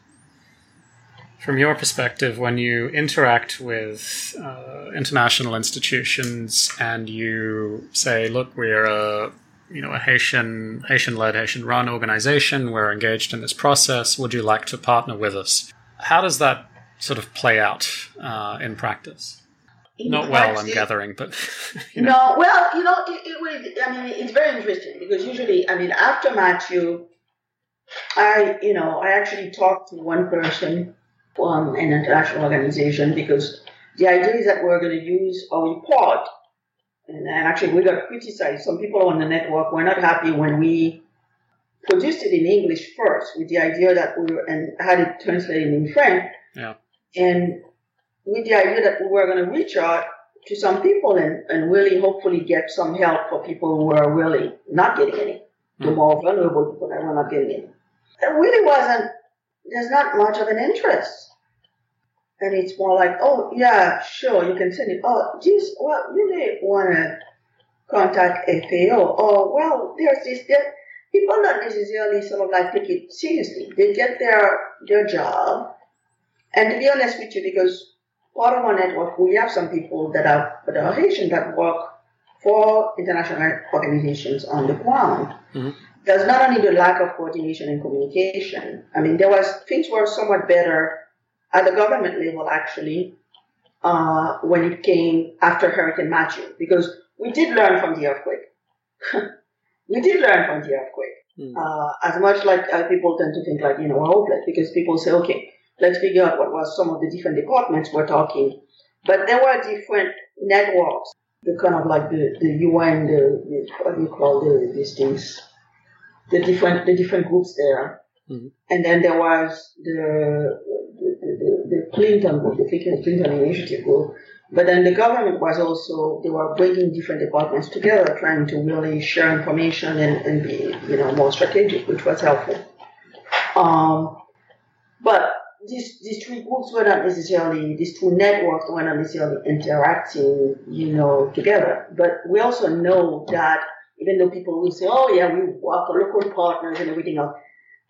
from your perspective, when you interact with uh, international institutions and you say, look, we're a you know a Haitian Haitian led Haitian run organization. We're engaged in this process. Would you like to partner with us? How does that sort of play out uh, in practice? In Not well, I'm gathering, but you know. no. Well, you know, it, it, I mean, it's very interesting because usually, I mean, after Matthew, I, you know, I actually talked to one person from an international organization because the idea is that we're going to use our report and, actually we got criticized. Some people on the network were not happy when we produced it in English first with the idea that we were, and had it translated in French. Yeah. And with the idea that we were going to reach out to some people and, and really hopefully get some help for people who are really not getting any, the mm. more vulnerable people that were not getting any. There really wasn't, there's not much of an interest. And it's more like, oh, yeah, sure, you can send it. Oh, geez, well, you may want to contact FAO. Oh, well, there's this, there, people not necessarily sort of like take it seriously. They get their, their job. And to be honest with you, because part of our network, we have some people that are, that are Haitian that work for international organizations on the ground. Mm-hmm. There's not only the lack of coordination and communication. I mean, there was, things were somewhat better at the government level, actually, uh, when it came after Hurricane Matthew, because we did learn from the earthquake. we did learn from the earthquake. Mm. Uh, as much like uh, people tend to think like, you know, we're hopeless because people say, okay, let's figure out what was some of the different departments were talking. But there were different networks, the kind of like the, the UN, the, the what do you call the, these things, the different, the different groups there Mm-hmm. And then there was the the, the, the Clinton group, the Clinton Initiative group. But then the government was also, they were bringing different departments together, trying to really share information and, and be, you know, more strategic, which was helpful. Um, but these, these two groups were not necessarily, these two networks were not necessarily interacting, you know, together. But we also know that even though people will say, oh yeah, we work with local partners and everything else,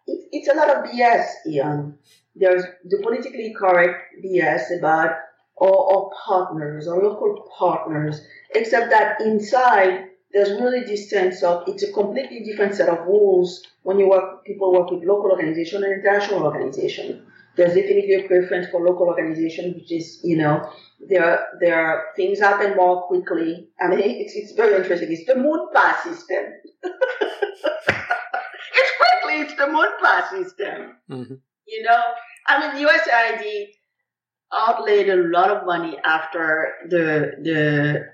it, it's a lot of BS, Ian. There's the politically correct BS about or partners or local partners, except that inside there's really this sense of it's a completely different set of rules when you work people work with local organization and international organization. There's definitely a preference for local organization, which is, you know, there there things happen more quickly. I mean, it's, it's very interesting. It's the moun pa system. it's quickly, it's the moun pa system. Mm-hmm. You know, I mean, USAID outlaid a lot of money after the the uh,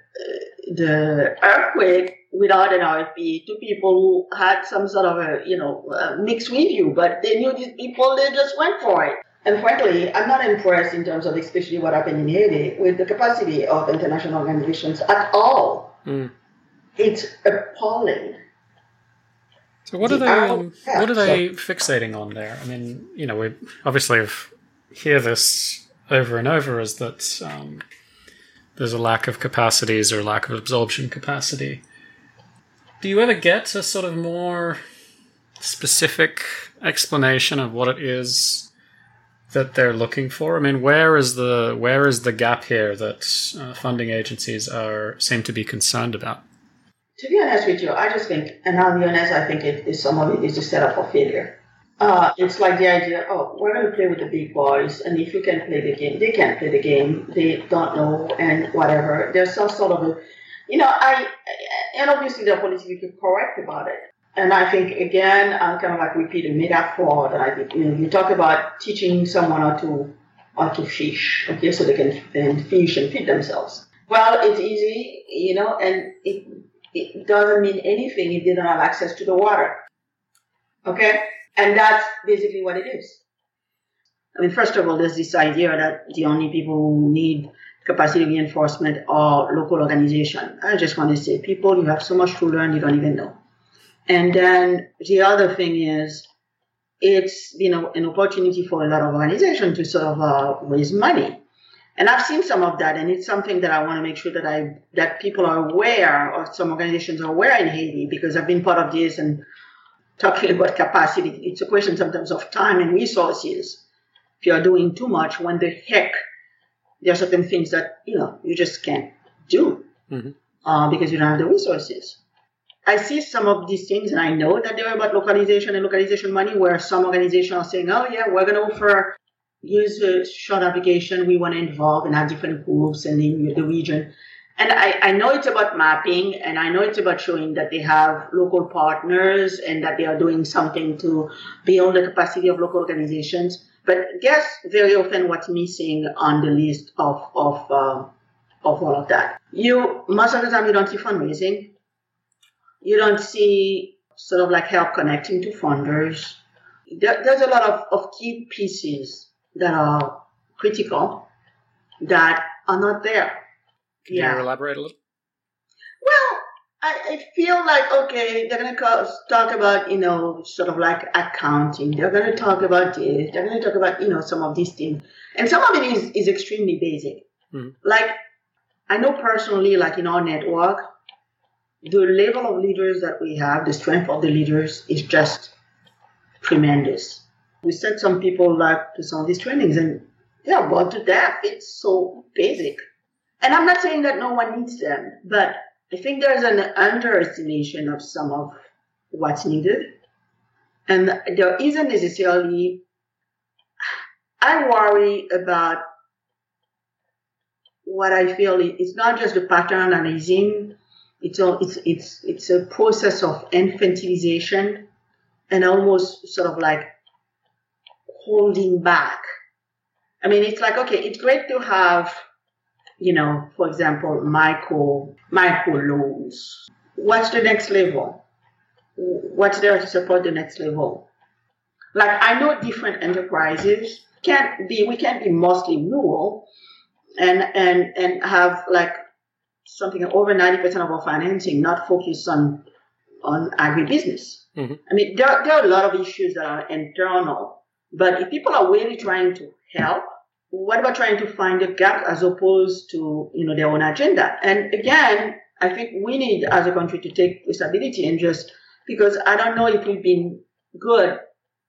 the earthquake without an RFP to people who had some sort of a you know mixed review, but they knew these people they just went for it. And frankly, I'm not impressed in terms of especially what happened in Haiti with the capacity of international organizations at all. Mm. It's appalling. So what the are they? Um, what are they fixating on there? I mean, you know, we obviously have hear this over and over is that um, there's a lack of capacities or lack of absorption capacity. Do you ever get a sort of more specific explanation of what it is that they're looking for? I mean, where is the where is the gap here that uh, funding agencies are seem to be concerned about? To be honest with you, I just think, and I'll be honest, I think it is some of it is a setup for failure. Uh, it's like the idea, oh, we're going to play with the big boys, and if you can play the game, they can't play the game. They don't know, and whatever. There's some sort of a, you know, I, and obviously they're politically correct about it. And I think again, I'm kind of like repeat a metaphor that I think, you know, you talk about teaching someone how to how to fish, okay, so they can then fish and feed themselves. Well, it's easy, you know, and it it doesn't mean anything if they don't have access to the water. Okay? And that's basically what it is. I mean, first of all, there's this idea that the only people who need capacity reinforcement are local organization. I just want to say, people, you have so much to learn, you don't even know. And then the other thing is, it's you know an opportunity for a lot of organizations to sort of uh, raise money. And I've seen some of that, and it's something that I want to make sure that I that people are aware, or some organizations are aware in Haiti, because I've been part of this and talking about capacity, it's a question sometimes of time and resources. If you are doing too much, when the heck there are certain things that you know you just can't do mm-hmm. uh, because you don't have the resources. I see some of these things, and I know that they're about localization and localization money, where some organizations are saying, "Oh yeah, we're going to offer use a short application. We want to involve and have different groups and in the region." And I, I know it's about mapping and I know it's about showing that they have local partners and that they are doing something to build the capacity of local organizations. But guess very often what's missing on the list of, of, uh, of all of that. You, most of the time you don't see fundraising. You don't see sort of like help connecting to funders. There, there's a lot of, of key pieces that are critical that are not there. Can yeah. you elaborate a little? Well, I, I feel like okay, they're gonna talk about you know sort of like accounting. They're gonna talk about this. They're gonna talk about you know some of these things, and some of it is is extremely basic. Mm-hmm. Like I know personally, like in our network, the level of leaders that we have, the strength of the leaders is just tremendous. We sent some people like to some of these trainings, and they are bored to death. It's so basic. And I'm not saying that no one needs them, but I think there's an underestimation of some of what's needed. And there isn't necessarily, I worry about what I feel it's not just the pattern analyzing, it's, a, it's, it's, it's a process of infantilization and almost sort of like holding back. I mean, it's like, okay, it's great to have you know, for example, micro, micro loans. What's the next level? What's there to support the next level? Like I know different enterprises can't be we can't be mostly rural and and and have like something over 90% of our financing not focused on on agribusiness. Mm-hmm. I mean, there, there are a lot of issues that are internal, but if people are really trying to help, what about trying to find a gap as opposed to you know their own agenda? And again, I think we need as a country to take responsibility and just because I don't know if we've been good.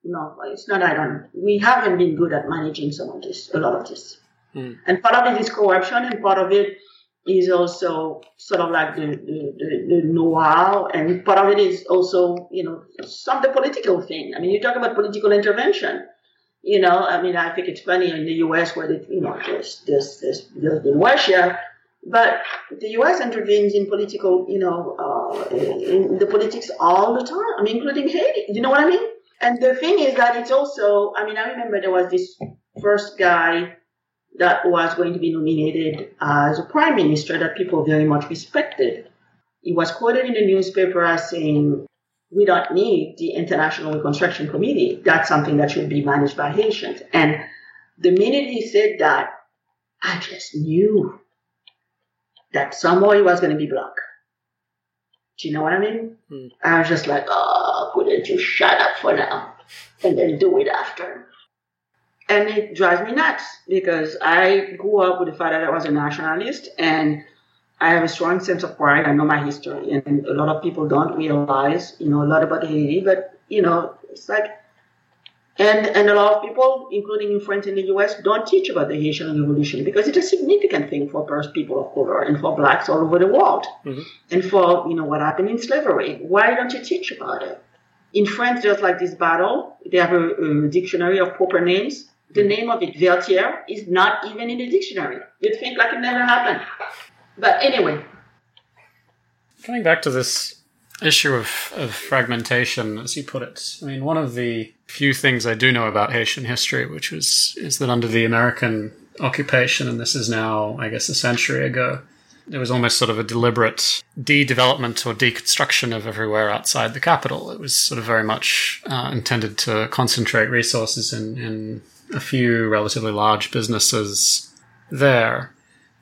No, it's not. I don't. We haven't been good at managing some of this, a lot of this, mm. and part of it is corruption, and part of it is also sort of like the, the, the, the know-how and part of it is also you know some of the political thing. I mean you talk about political intervention you know i mean i think it's funny in the us where they, you know there's there's there's, there's in russia but the us intervenes in political you know uh, in the politics all the time i mean including haiti you know what i mean? And the thing is that it's also i mean i remember there was this first guy that was going to be nominated as a prime minister that people very much respected. He was quoted in the newspaper as saying, we don't need the International Reconstruction Committee. That's something that should be managed by Haitians. And the minute he said that, I just knew that somehow he was going to be black. Do you know what I mean? Hmm. I was just like, oh, couldn't you shut up for now and then do it after? And it drives me nuts because I grew up with the fact that I was a nationalist and I have a strong sense of pride. I know my history, and a lot of people don't realize, you know, a lot about Haiti. But you know, it's like, and and a lot of people, including in France in the U.S., don't teach about the Haitian Revolution because it's a significant thing for first people of color and for blacks all over the world, mm-hmm. and for you know what happened in slavery. Why don't you teach about it? In France, there's like this battle. They have a, a dictionary of proper names the name of it, Vertières, is not even in the dictionary. You'd think like it never happened. But anyway. Coming back to this issue of, of fragmentation, as you put it, I mean, one of the few things I do know about Haitian history, which was is that under the American occupation, and this is now, I guess, a century ago, there was almost sort of a deliberate de-development or deconstruction of everywhere outside the capital. It was sort of very much uh, intended to concentrate resources in, in a few relatively large businesses there.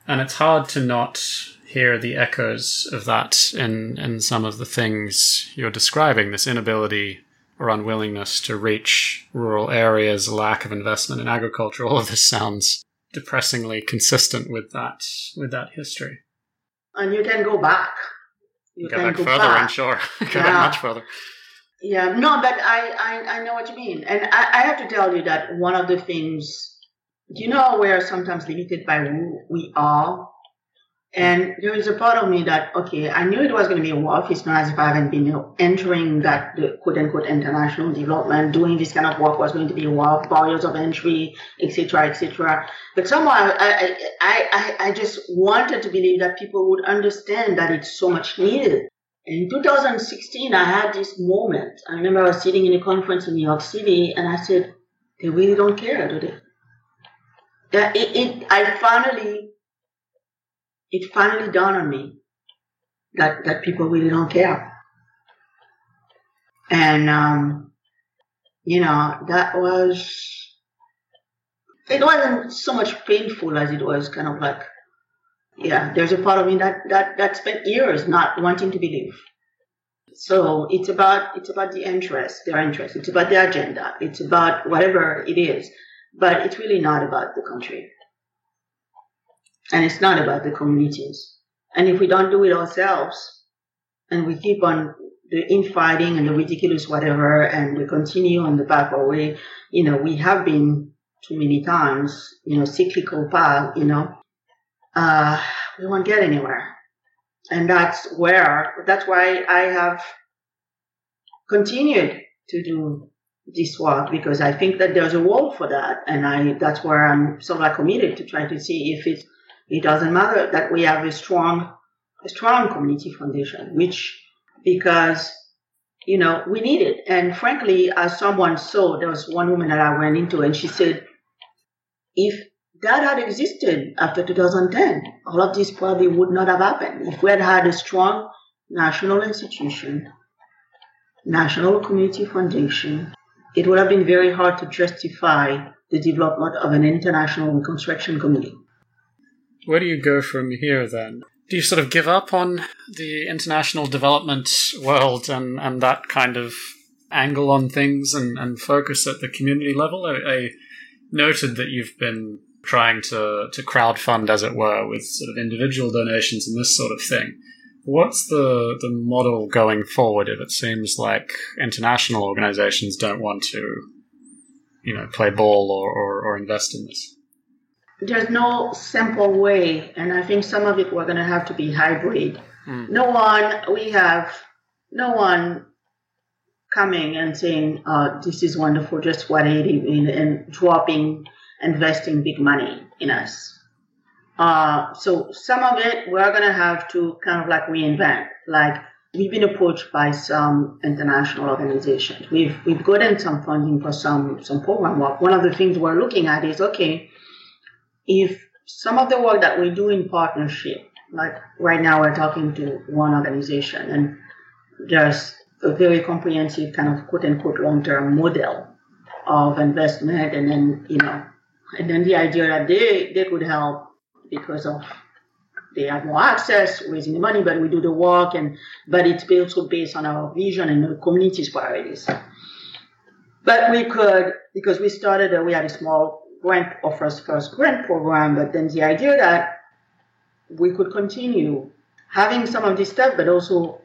And it's hard to not hear the echoes of that in, in some of the things you're describing this inability or unwillingness to reach rural areas, lack of investment in agriculture. All of this sounds depressingly consistent with that with that history. And you can go back. You go can back go further, back. I'm sure. go yeah. back much further. Yeah, no, but I, I, I know what you mean. And I, I have to tell you that one of the things, you know, we're sometimes limited by who we are. And there is a part of me that, okay, I knew it was going to be a war. It's not as if I haven't been entering that the quote unquote international development, doing this kind of work was going to be a war, barriers of entry, etc., etc. But somehow I, I, I, I just wanted to believe that people would understand that it's so much needed. In 2016, I had this moment. I remember I was sitting in a conference in New York City, and I said, "They really don't care, do they?" Yeah, it, it, I finally, it finally dawned on me that that people really don't care, and um, you know that was. It wasn't so much painful as it was kind of like yeah, there's a part of me that, that, that spent years not wanting to believe. So it's about, it's about the interest, their interest. It's about the agenda. It's about whatever it is. But it's really not about the country. And it's not about the communities. And if we don't do it ourselves, and we keep on the infighting and the ridiculous whatever, and we continue on the backward way, you know, we have been too many times, you know, cyclical path, you know, uh, we won't get anywhere. And that's where, that's why I have continued to do this work because I think that there's a role for that. And I, that's where I'm sort of like committed to try to see if it, it doesn't matter that we have a strong, a strong community foundation, which because, you know, we need it. And frankly, as someone saw, there was one woman that I went into and she said, if that had existed after 2010, all of this probably would not have happened. If we had had a strong national institution, national community foundation, it would have been very hard to justify the development of an international reconstruction committee. Where do you go from here then? Do you sort of give up on the international development world and, and that kind of angle on things and, and focus at the community level? I, I noted that you've been trying to, to crowdfund, as it were, with sort of individual donations and this sort of thing. What's the, the model going forward if it seems like international organizations don't want to, you know, play ball or, or, or invest in this? There's no simple way, and I think some of it we're going to have to be hybrid. Mm. No one, we have no one coming and saying, uh, this is wonderful, just what it is, and dropping, investing big money in us. Uh, so some of it we're going to have to kind of like reinvent. Like we've been approached by some international organizations. We've we've gotten some funding for some some program work. One of the things we're looking at is okay, if some of the work that we do in partnership, like right now we're talking to one organization and there's a very comprehensive kind of quote unquote long term model of investment and then you know and then the idea that they they could help because of they have more access, raising the money, but we do the work, and but it's also based on our vision and the community's priorities. But we could, because we started, we had a small grant offers first grant program, but then the idea that we could continue having some of this stuff, but also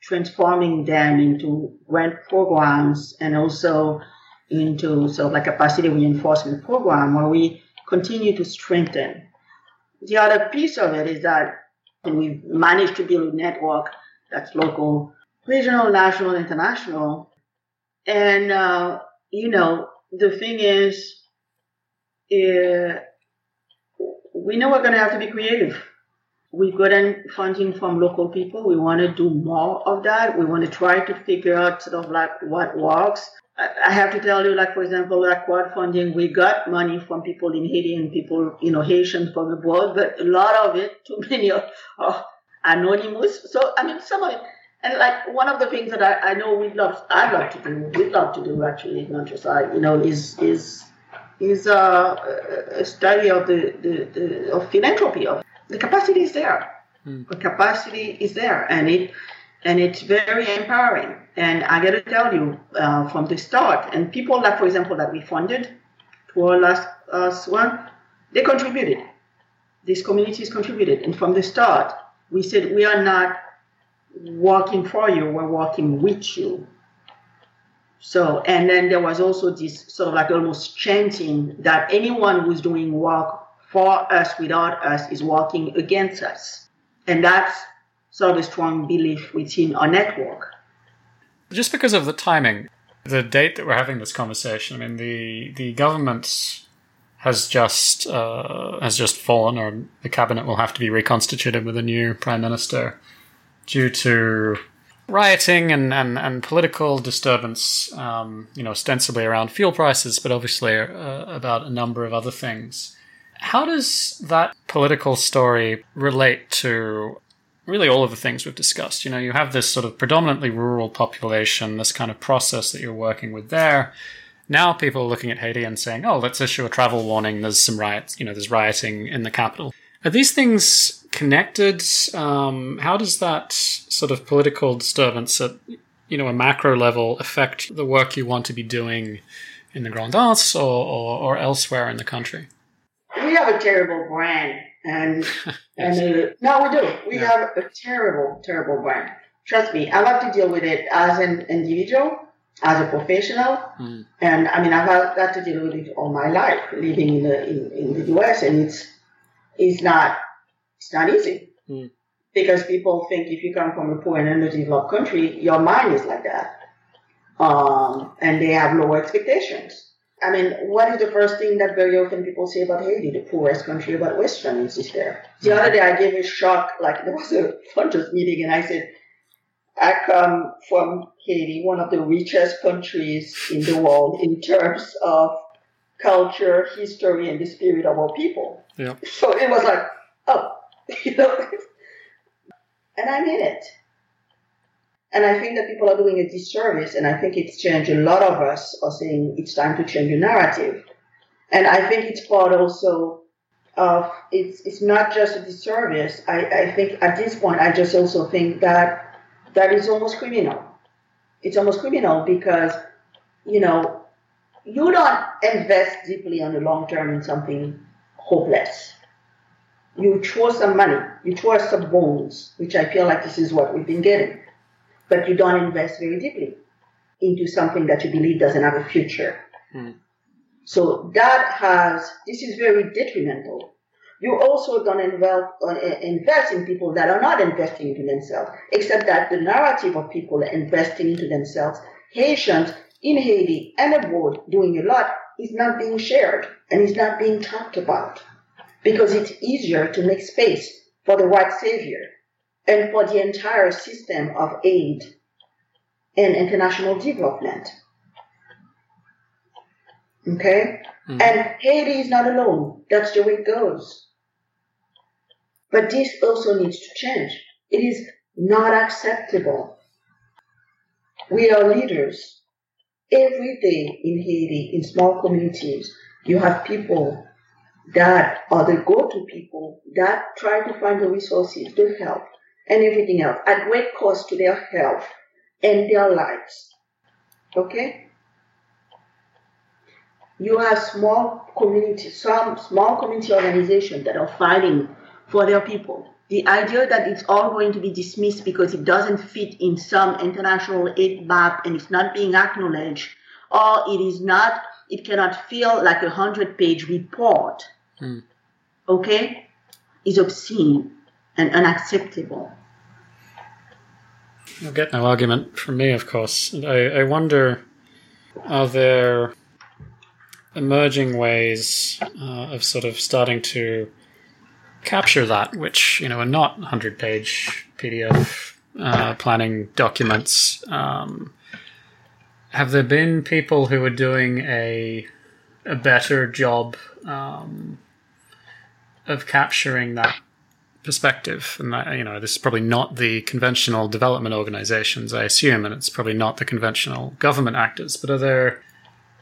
transforming them into grant programs and also into sort of like capacity reinforcement program where we continue to strengthen the other piece of it is that we've managed to build a network that's local, regional, national, international. And, uh, you know, the thing is, uh, we know we're going to have to be creative. We've gotten funding from local people. We want to do more of that. We want to try to figure out sort of like what works. I have to tell you, like for example, like crowdfunding, we got money from people in Haiti and people, you know, Haitians from abroad, but a lot of it, too many are, are anonymous. So I mean, some of it, and like one of the things that I, I know we'd love, I'd love to do, we'd love to do actually, not just I, you know, is is is uh, a study of the, the, the of philanthropy. Of the capacity is there. Mm. The capacity is there, and it and it's very empowering. And I got to tell you, uh, from the start, and people like, for example, that we funded to our last uh, one, they contributed. These communities contributed, and from the start, we said we are not working for you; we're working with you. So, and then there was also this sort of like almost chanting that anyone who's doing work for us without us is working against us, and that's sort of a strong belief within our network. Just because of the timing, the date that we're having this conversation, I mean, the the government has just uh, has just fallen, or the cabinet will have to be reconstituted with a new prime minister due to rioting and, and, and political disturbance, um, you know, ostensibly around fuel prices, but obviously uh, about a number of other things. How does that political story relate to really all of the things we've discussed. You know, you have this sort of predominantly rural population, this kind of process that you're working with there. Now people are looking at Haiti and saying, oh, let's issue a travel warning. There's some riots, you know, there's rioting in the capital. Are these things connected? Um, how does that sort of political disturbance at, you know, a macro level affect the work you want to be doing in the Grand'Anse or, or, or elsewhere in the country? We have a terrible brand and and uh, no, we do. We yeah. have a terrible, terrible brand. Trust me, I've had to deal with it as an individual, as a professional, mm. and I mean I've had to deal with it all my life, living in the in, in the U.S. and it's it's not it's not easy mm. because people think if you come from a poor and underdeveloped country, your mind is like that, um, and they have low expectations. I mean, what is the first thing that very often people say about Haiti, the poorest country about Westerners is there? The other day I gave a shock, like there was a funders meeting and I said, I come from Haiti, one of the richest countries in the world in terms of culture, history, and the spirit of our people. Yeah. So it was like, oh, you know, and I mean it. And I think that people are doing a disservice, and I think it's changed. A lot of us are saying it's time to change the narrative. And I think it's part also of it's it's not just a disservice. I, I think at this point I just also think that that is almost criminal. It's almost criminal because, you know, you don't invest deeply on the long term in something hopeless. You throw some money, you throw some bones, which I feel like this is what we've been getting, but you don't invest very deeply into something that you believe doesn't have a future. Mm. So that has, this is very detrimental. You also don't involve, uh, invest in people that are not investing into themselves, except that the narrative of people investing into themselves, Haitians in Haiti and abroad doing a lot, is not being shared and is not being talked about because it's easier to make space for the white savior and for the entire system of aid and international development. Okay? Mm-hmm. And Haiti is not alone. That's the way it goes. But this also needs to change. It is not acceptable. We are leaders. Every day in Haiti, in small communities, you have people that are the go-to people that try to find the resources, to help, and everything else at great cost to their health and their lives. Okay? you have small community, some small community organizations that are fighting for their people. The idea that it's all going to be dismissed because it doesn't fit in some international aid map and it's not being acknowledged, or it is not, it cannot feel like a hundred page report, hmm. okay, is obscene and unacceptable. You'll get no argument from me, of course. I, I wonder are there emerging ways uh, of sort of starting to capture that, which you know are not hundred-page PDF uh, planning documents. Um, have there been people who are doing a a better job um, of capturing that perspective? And that, you know, this is probably not the conventional development organizations, I assume, and it's probably not the conventional government actors. But are there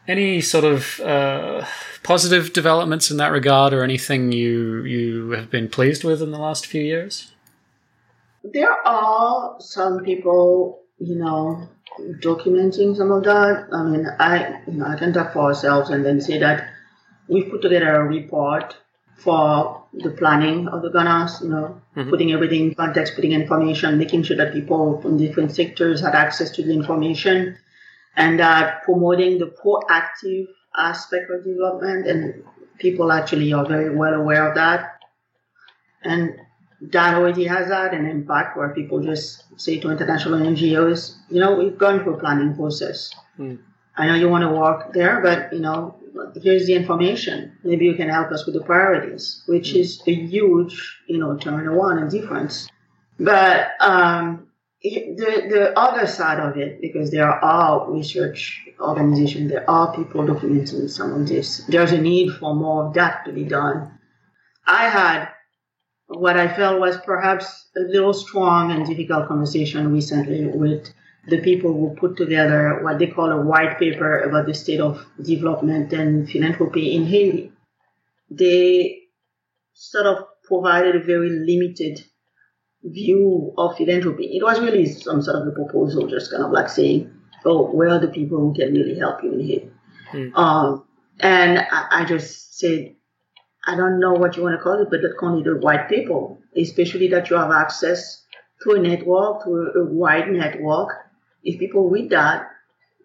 any sort of uh, positive developments in that regard, or anything you you have been pleased with in the last few years? There are some people, you know, documenting some of that. I mean, I you know I can talk for ourselves and then say that we've put together a report for the planning of the Grand'Anse, you know, mm-hmm. putting everything in context, putting information, making sure that people from different sectors had access to the information and uh, promoting the proactive aspect of development. And people actually are very well aware of that. And that already has had an impact where people just say to international NGOs, you know, we've gone through a planning process. Mm. I know you want to work there, but you know, here's the information. Maybe you can help us with the priorities, which mm. is a huge, you know, turn around and difference. But um, the, the other side of it, because there are research organizations, there are people documenting some of this, there's a need for more of that to be done. I had what I felt was perhaps a little strong and difficult conversation recently with the people who put together what they call a white paper about the state of development and philanthropy in Haiti. They sort of provided a very limited view of philanthropy. It was really some sort of a proposal, just kind of like saying, oh, where are the people who can really help you in here? Mm. Um, and I, I, just said, I don't know what you want to call it, but that call it a white paper, especially that you have access to a network, to a, a wide network. If people read that,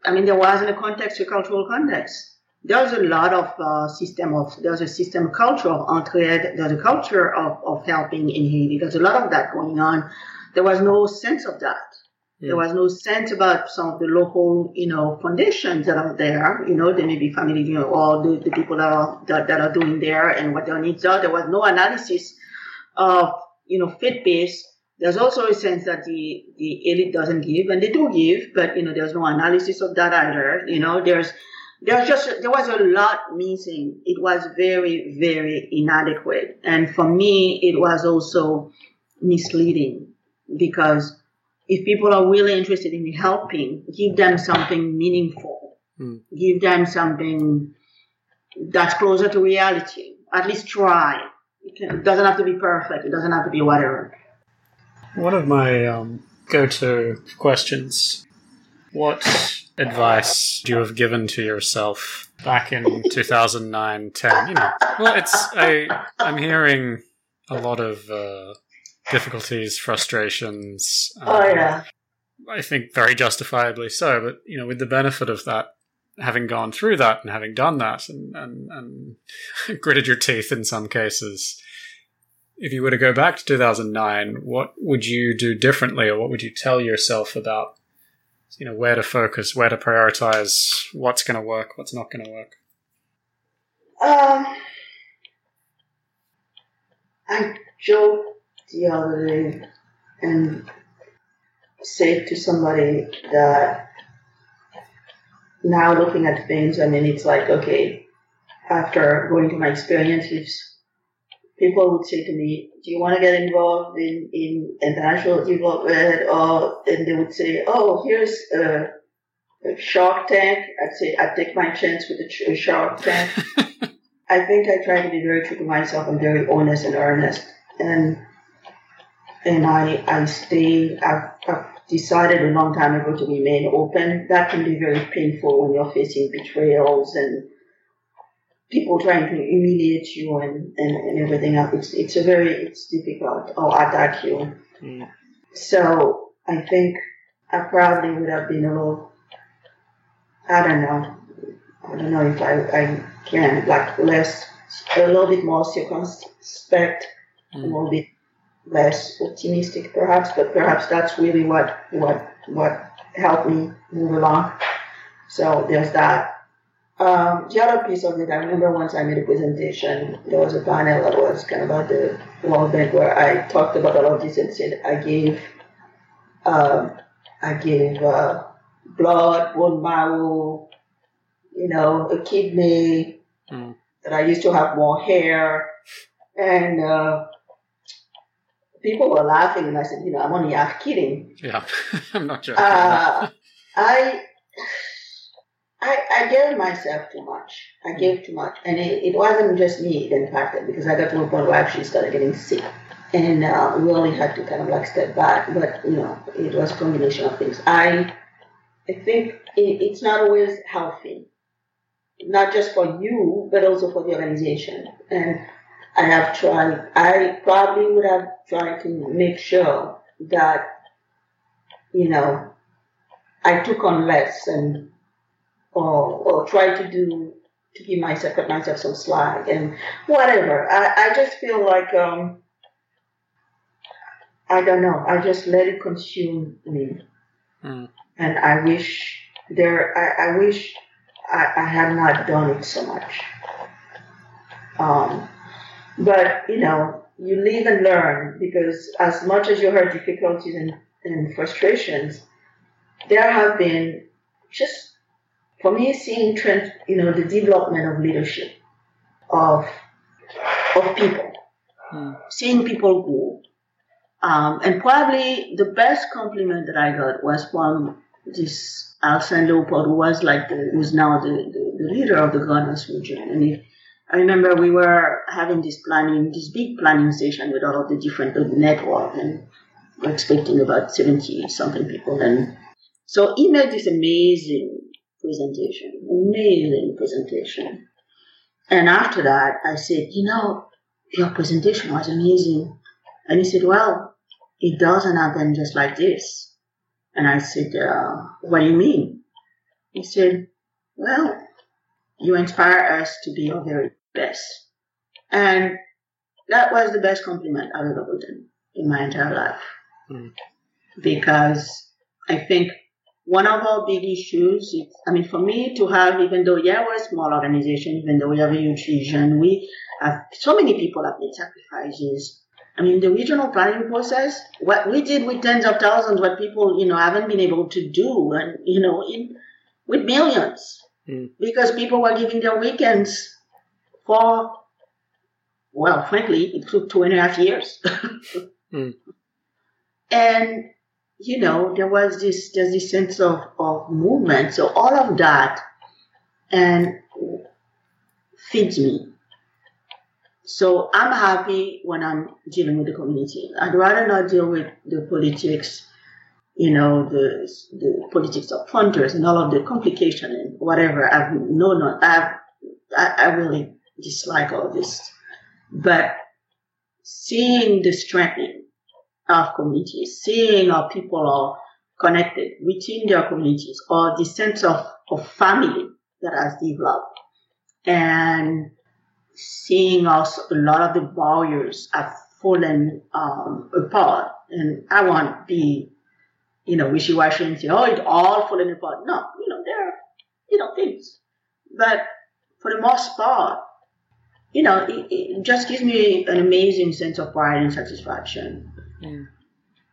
I mean, there was in a context, a cultural context there's a lot of uh, system of there's a system culture of entraide. There's a culture of, of helping in Haiti. There's a lot of that going on. There was no sense of that. Yeah. There was no sense about some of the local, you know, foundations that are there. You know, they may be family, you know, all the, the people that are that, that are doing there and what their needs are. There was no analysis of, you know, fit base. There's also a sense that the the elite doesn't give, and they do give, but you know, there's no analysis of that either. You know, there's there was just there was a lot missing. It was very very inadequate, and for me, it was also misleading because if people are really interested in helping, give them something meaningful. Mm. Give them something that's closer to reality. At least try. It, can, it, doesn't have to be perfect. It doesn't have to be whatever. One of my um, go-to questions: What advice do you have given to yourself back in 2009, 10? You know, well, it's I. I'm hearing a lot of uh, difficulties, frustrations. Um, oh yeah. I think very justifiably so, but you know, with the benefit of that, having gone through that and having done that and, and, and gritted your teeth in some cases, if you were to go back to 2009, what would you do differently, or what would you tell yourself about, you know, where to focus, where to prioritize, what's going to work, what's not going to work? Um, I joke the other day and say to somebody that now looking at things, I mean, it's like, okay, after going to my experiences, people would say to me, do you want to get involved in, in international development? Or, and they would say, oh, here's a, a Shark Tank. I'd say, I'd take my chance with a, a Shark Tank. I think I try to be very true to myself. I'm very honest and earnest. And and I, I stay, I've, I've decided a long time ago to remain open. That can be very painful when you're facing betrayals and people trying to humiliate you and, and, and everything else. It's, it's a very, it's difficult or attack you. So I think I probably would have been a little, I don't know, I don't know if I, I can, like less, a little bit more circumspect, mm. a little bit less optimistic perhaps, but perhaps that's really what what what helped me move along. So there's that. Um, the other piece of it, I remember once I made a presentation, there was a panel that was kind of about the World Bank where I talked about all of this and said I gave um, I gave uh, blood, bone marrow, you know, a kidney, mm. that I used to have more hair, and uh, people were laughing, and I said, you know, I'm only half kidding. Yeah, I'm not joking. Uh, I, I, I gave myself too much. I mm. gave too much, and it, it wasn't just me that impacted because I got to a point where I actually started getting sick, and uh, really had to kind of like step back. But you know, it was a combination of things. I, I think it, it's not always healthy, not just for you, but also for the organization, and I have tried, I probably would have tried to make sure that, you know, I took on less and, or, or try to do, to give myself, cut myself some slack and whatever. I, I just feel like, um, I don't know. I just let it consume me. Mm. And I wish there, I, I wish I, I had not done it so much. Um, but, you know, you live and learn because as much as you heard difficulties and, and frustrations, there have been just, for me, seeing trend, you know, the development of leadership, of, of people, hmm. seeing people grow. Um, and probably the best compliment that I got was from this Alcin Leopold, who was like the, who's now the, the, the leader of the Grand'Anse region. And I remember we were having this planning, this big planning session with all of the different network and we're expecting about 70 something people. And so he made this amazing presentation, amazing presentation. And after that, I said, you know, your presentation was amazing. And he said, well, it doesn't happen just like this. And I said, uh, what do you mean? He said, well, you inspire us to be our very best. And that was the best compliment I've ever gotten in my entire life. Mm. Because I think one of our big issues is, I mean, for me to have, even though, yeah, we're a small organization, even though we have a huge vision, we have, so many people have made sacrifices. I mean, the regional planning process, what we did with tens of thousands, what people, you know, haven't been able to do, and, you know, in, with millions, mm. because people were giving their weekends for, well, frankly, it took two and a half years. mm. And you know, there was this there's this sense of, of movement. So all of that and feeds me. So I'm happy when I'm dealing with the community. I'd rather not deal with the politics, you know, the the politics of fronters and all of the complication and whatever. I've no, no, I've, I, I really dislike all this. But seeing the strengthening of communities, seeing how people are connected within their communities or the sense of, of family that has developed and seeing also a lot of the barriers have fallen um, apart. And I won't be, you know, wishy-washy and say, oh, it all falling apart. No, you know, there are, you know, things. But for the most part, you know, it, it just gives me an amazing sense of pride and satisfaction. Mm.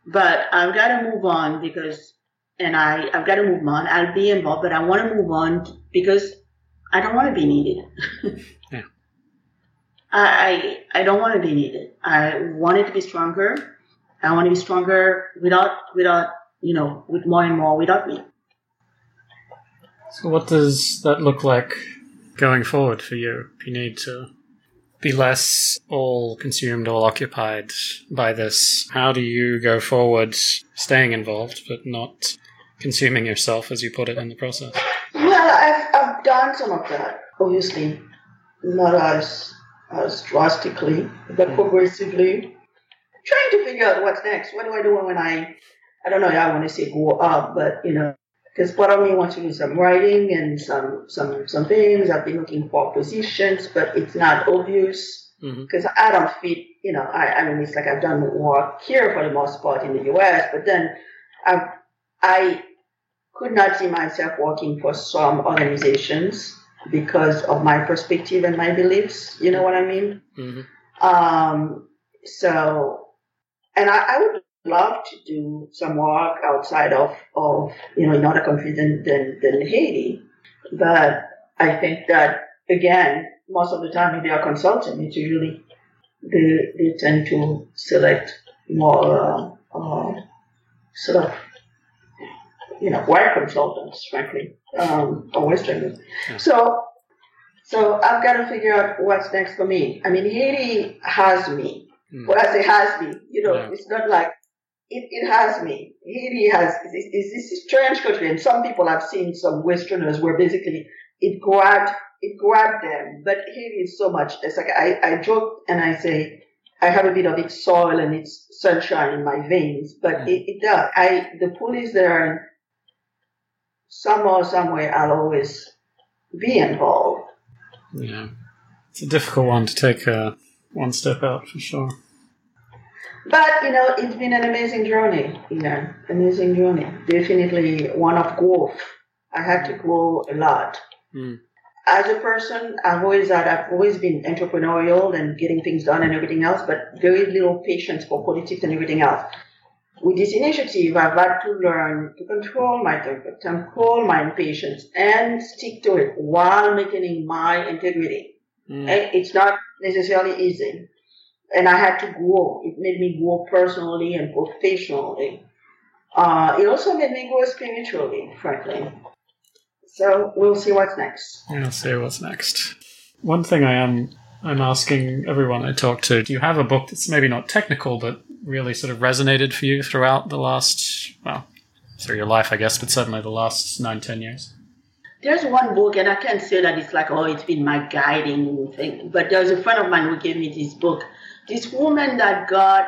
But I've got to move on because, and I, I've got to move on. I'll be involved, but I want to move on because I don't want to be needed. yeah. I, I, I don't want to be needed. I want it to be stronger. I want to be stronger without, without, you know, with more and more without me. So what does that look like going forward for you? If you need to be less all consumed, all occupied by this? How do you go forward staying involved but not consuming yourself, as you put it, in the process? Well, I've, I've done some of that, obviously, not as, as drastically, but hmm. progressively. Trying to figure out what's next. What do I do when I, I don't know, I want to say go up, but, you know, because part of me wants to do some writing and some some some things. I've been looking for positions, but it's not obvious because mm-hmm. I don't fit. You know, I, I mean, it's like I've done work here for the most part in the U.S., but then I I could not see myself working for some organizations because of my perspective and my beliefs. You know what I mean? Mm-hmm. Um, so, and I, I would love to do some work outside of, of you know, in other countries than, than, than Haiti. But I think that, again, most of the time if they are consulting, it's usually they, they tend to select more uh, uh, sort of, you know, white consultants, frankly, um, or Westerners. Yeah. So, so I've got to figure out what's next for me. I mean, Haiti has me. Mm. When I say has me, you know, yeah. it's not like it, it has me. Haiti has is this strange country, and some people have seen some Westerners where basically it grabbed it grabbed them. But Haiti is so much. It's like I, I joke and I say I have a bit of its soil and its sunshine in my veins, but mm. it, it does. I the police there, somehow, somewhere, I'll always be involved. Yeah, it's a difficult one to take uh, one step out for sure. But you know, it's been an amazing journey. Yeah, amazing journey. Definitely one of growth. I had to grow a lot. Mm. As a person, I've always had, I've always been entrepreneurial and getting things done and everything else, but very little patience for politics and everything else. With this initiative, I've had to learn to control my temper, control my impatience, and stick to it while maintaining my integrity. Mm. It's not necessarily easy and I had to grow. It made me grow personally and professionally. Uh, it also made me grow spiritually, frankly. So we'll see what's next. We'll see what's next. One thing I am I'm asking everyone I talk to, do you have a book that's maybe not technical but really sort of resonated for you throughout the last well, through your life I guess, but certainly the last nine, ten years? There's one book, and I can't say that it's like, oh, it's been my guiding thing, but there's a friend of mine who gave me this book this woman that got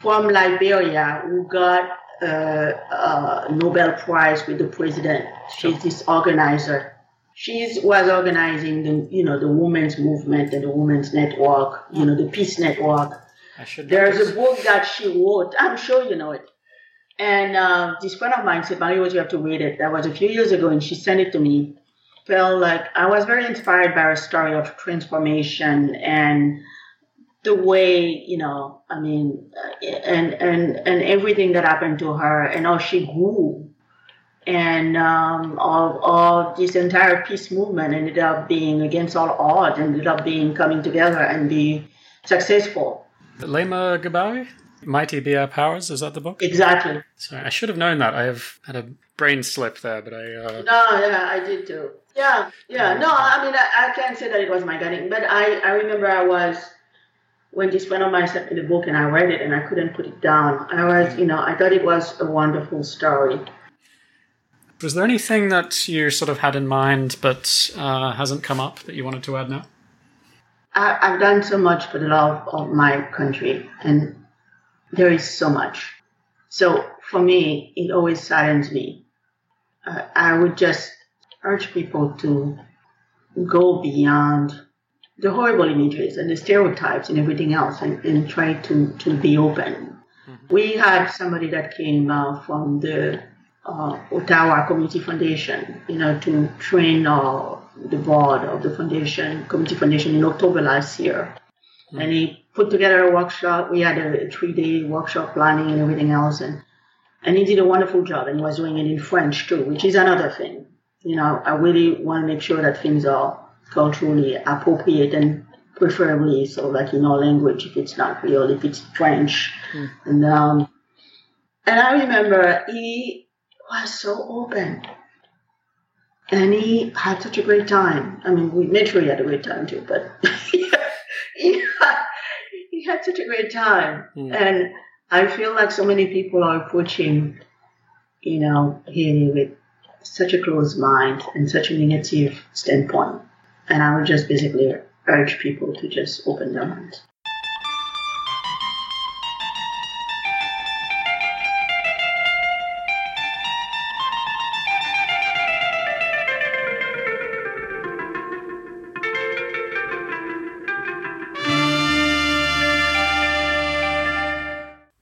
from Liberia who got uh, a Nobel Prize with the president. She's this organizer. She was organizing the you know the women's movement and the women's network, you know the peace network. There's a book that she wrote. I'm sure you know it. And uh, this friend of mine said, Mario, you have to read it. That was a few years ago, and she sent it to me. Felt like I was very inspired by her story of transformation and the way you know i mean uh, and and and everything that happened to her and how she grew and um, all, all this entire peace movement ended up being against all odds ended up being coming together and be successful Leymah Gbowee Mighty Be Our Powers, is that the book? Exactly. Sorry, I should have known that. I have had a brain slip there, but I. Uh... No, yeah, I did too. Yeah, yeah. No, I mean, I, I can't say that it was my guiding, but I, I remember I was when this friend of mine sent me the book and I read it and I couldn't put it down. I was, you know, I thought it was a wonderful story. Was there anything that you sort of had in mind but uh, hasn't come up that you wanted to add now? I, I've done so much for the love of my country, and there is so much. So for me, it always saddens me. Uh, I would just urge people to go beyond the horrible images and the stereotypes and everything else and, and try to, to be open. Mm-hmm. We had somebody that came uh, from the uh, Ottawa Community Foundation, you know, to train uh, the board of the foundation, Community Foundation, in October last year. Mm-hmm. And he put together a workshop. We had a, three-day workshop planning and everything else, and and he did a wonderful job. And he was doing it in French too, which is another thing. You know, I really want to make sure that things are culturally appropriate and preferably so like in our language if it's not real, if it's French. Mm. And um, and I remember he was so open. And he had such a great time. I mean, we made sure he had a great time too, but he, had, he had such a great time. Mm. And I feel like so many people are approaching, you know, here with such a closed mind and such a negative standpoint. And I would just basically urge people to just open their minds.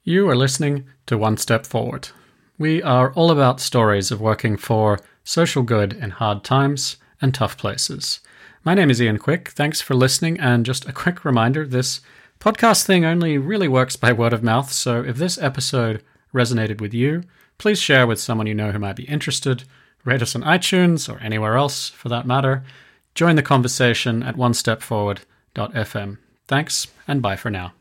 You are listening to One Step Forward. We are all about stories of working for social good in hard times and tough places. My name is Ian Quick. Thanks for listening. And just a quick reminder this podcast thing only really works by word of mouth. So if this episode resonated with you, please share with someone you know who might be interested. Rate us on iTunes or anywhere else for that matter. Join the conversation at onestepforward.fm. Thanks and bye for now.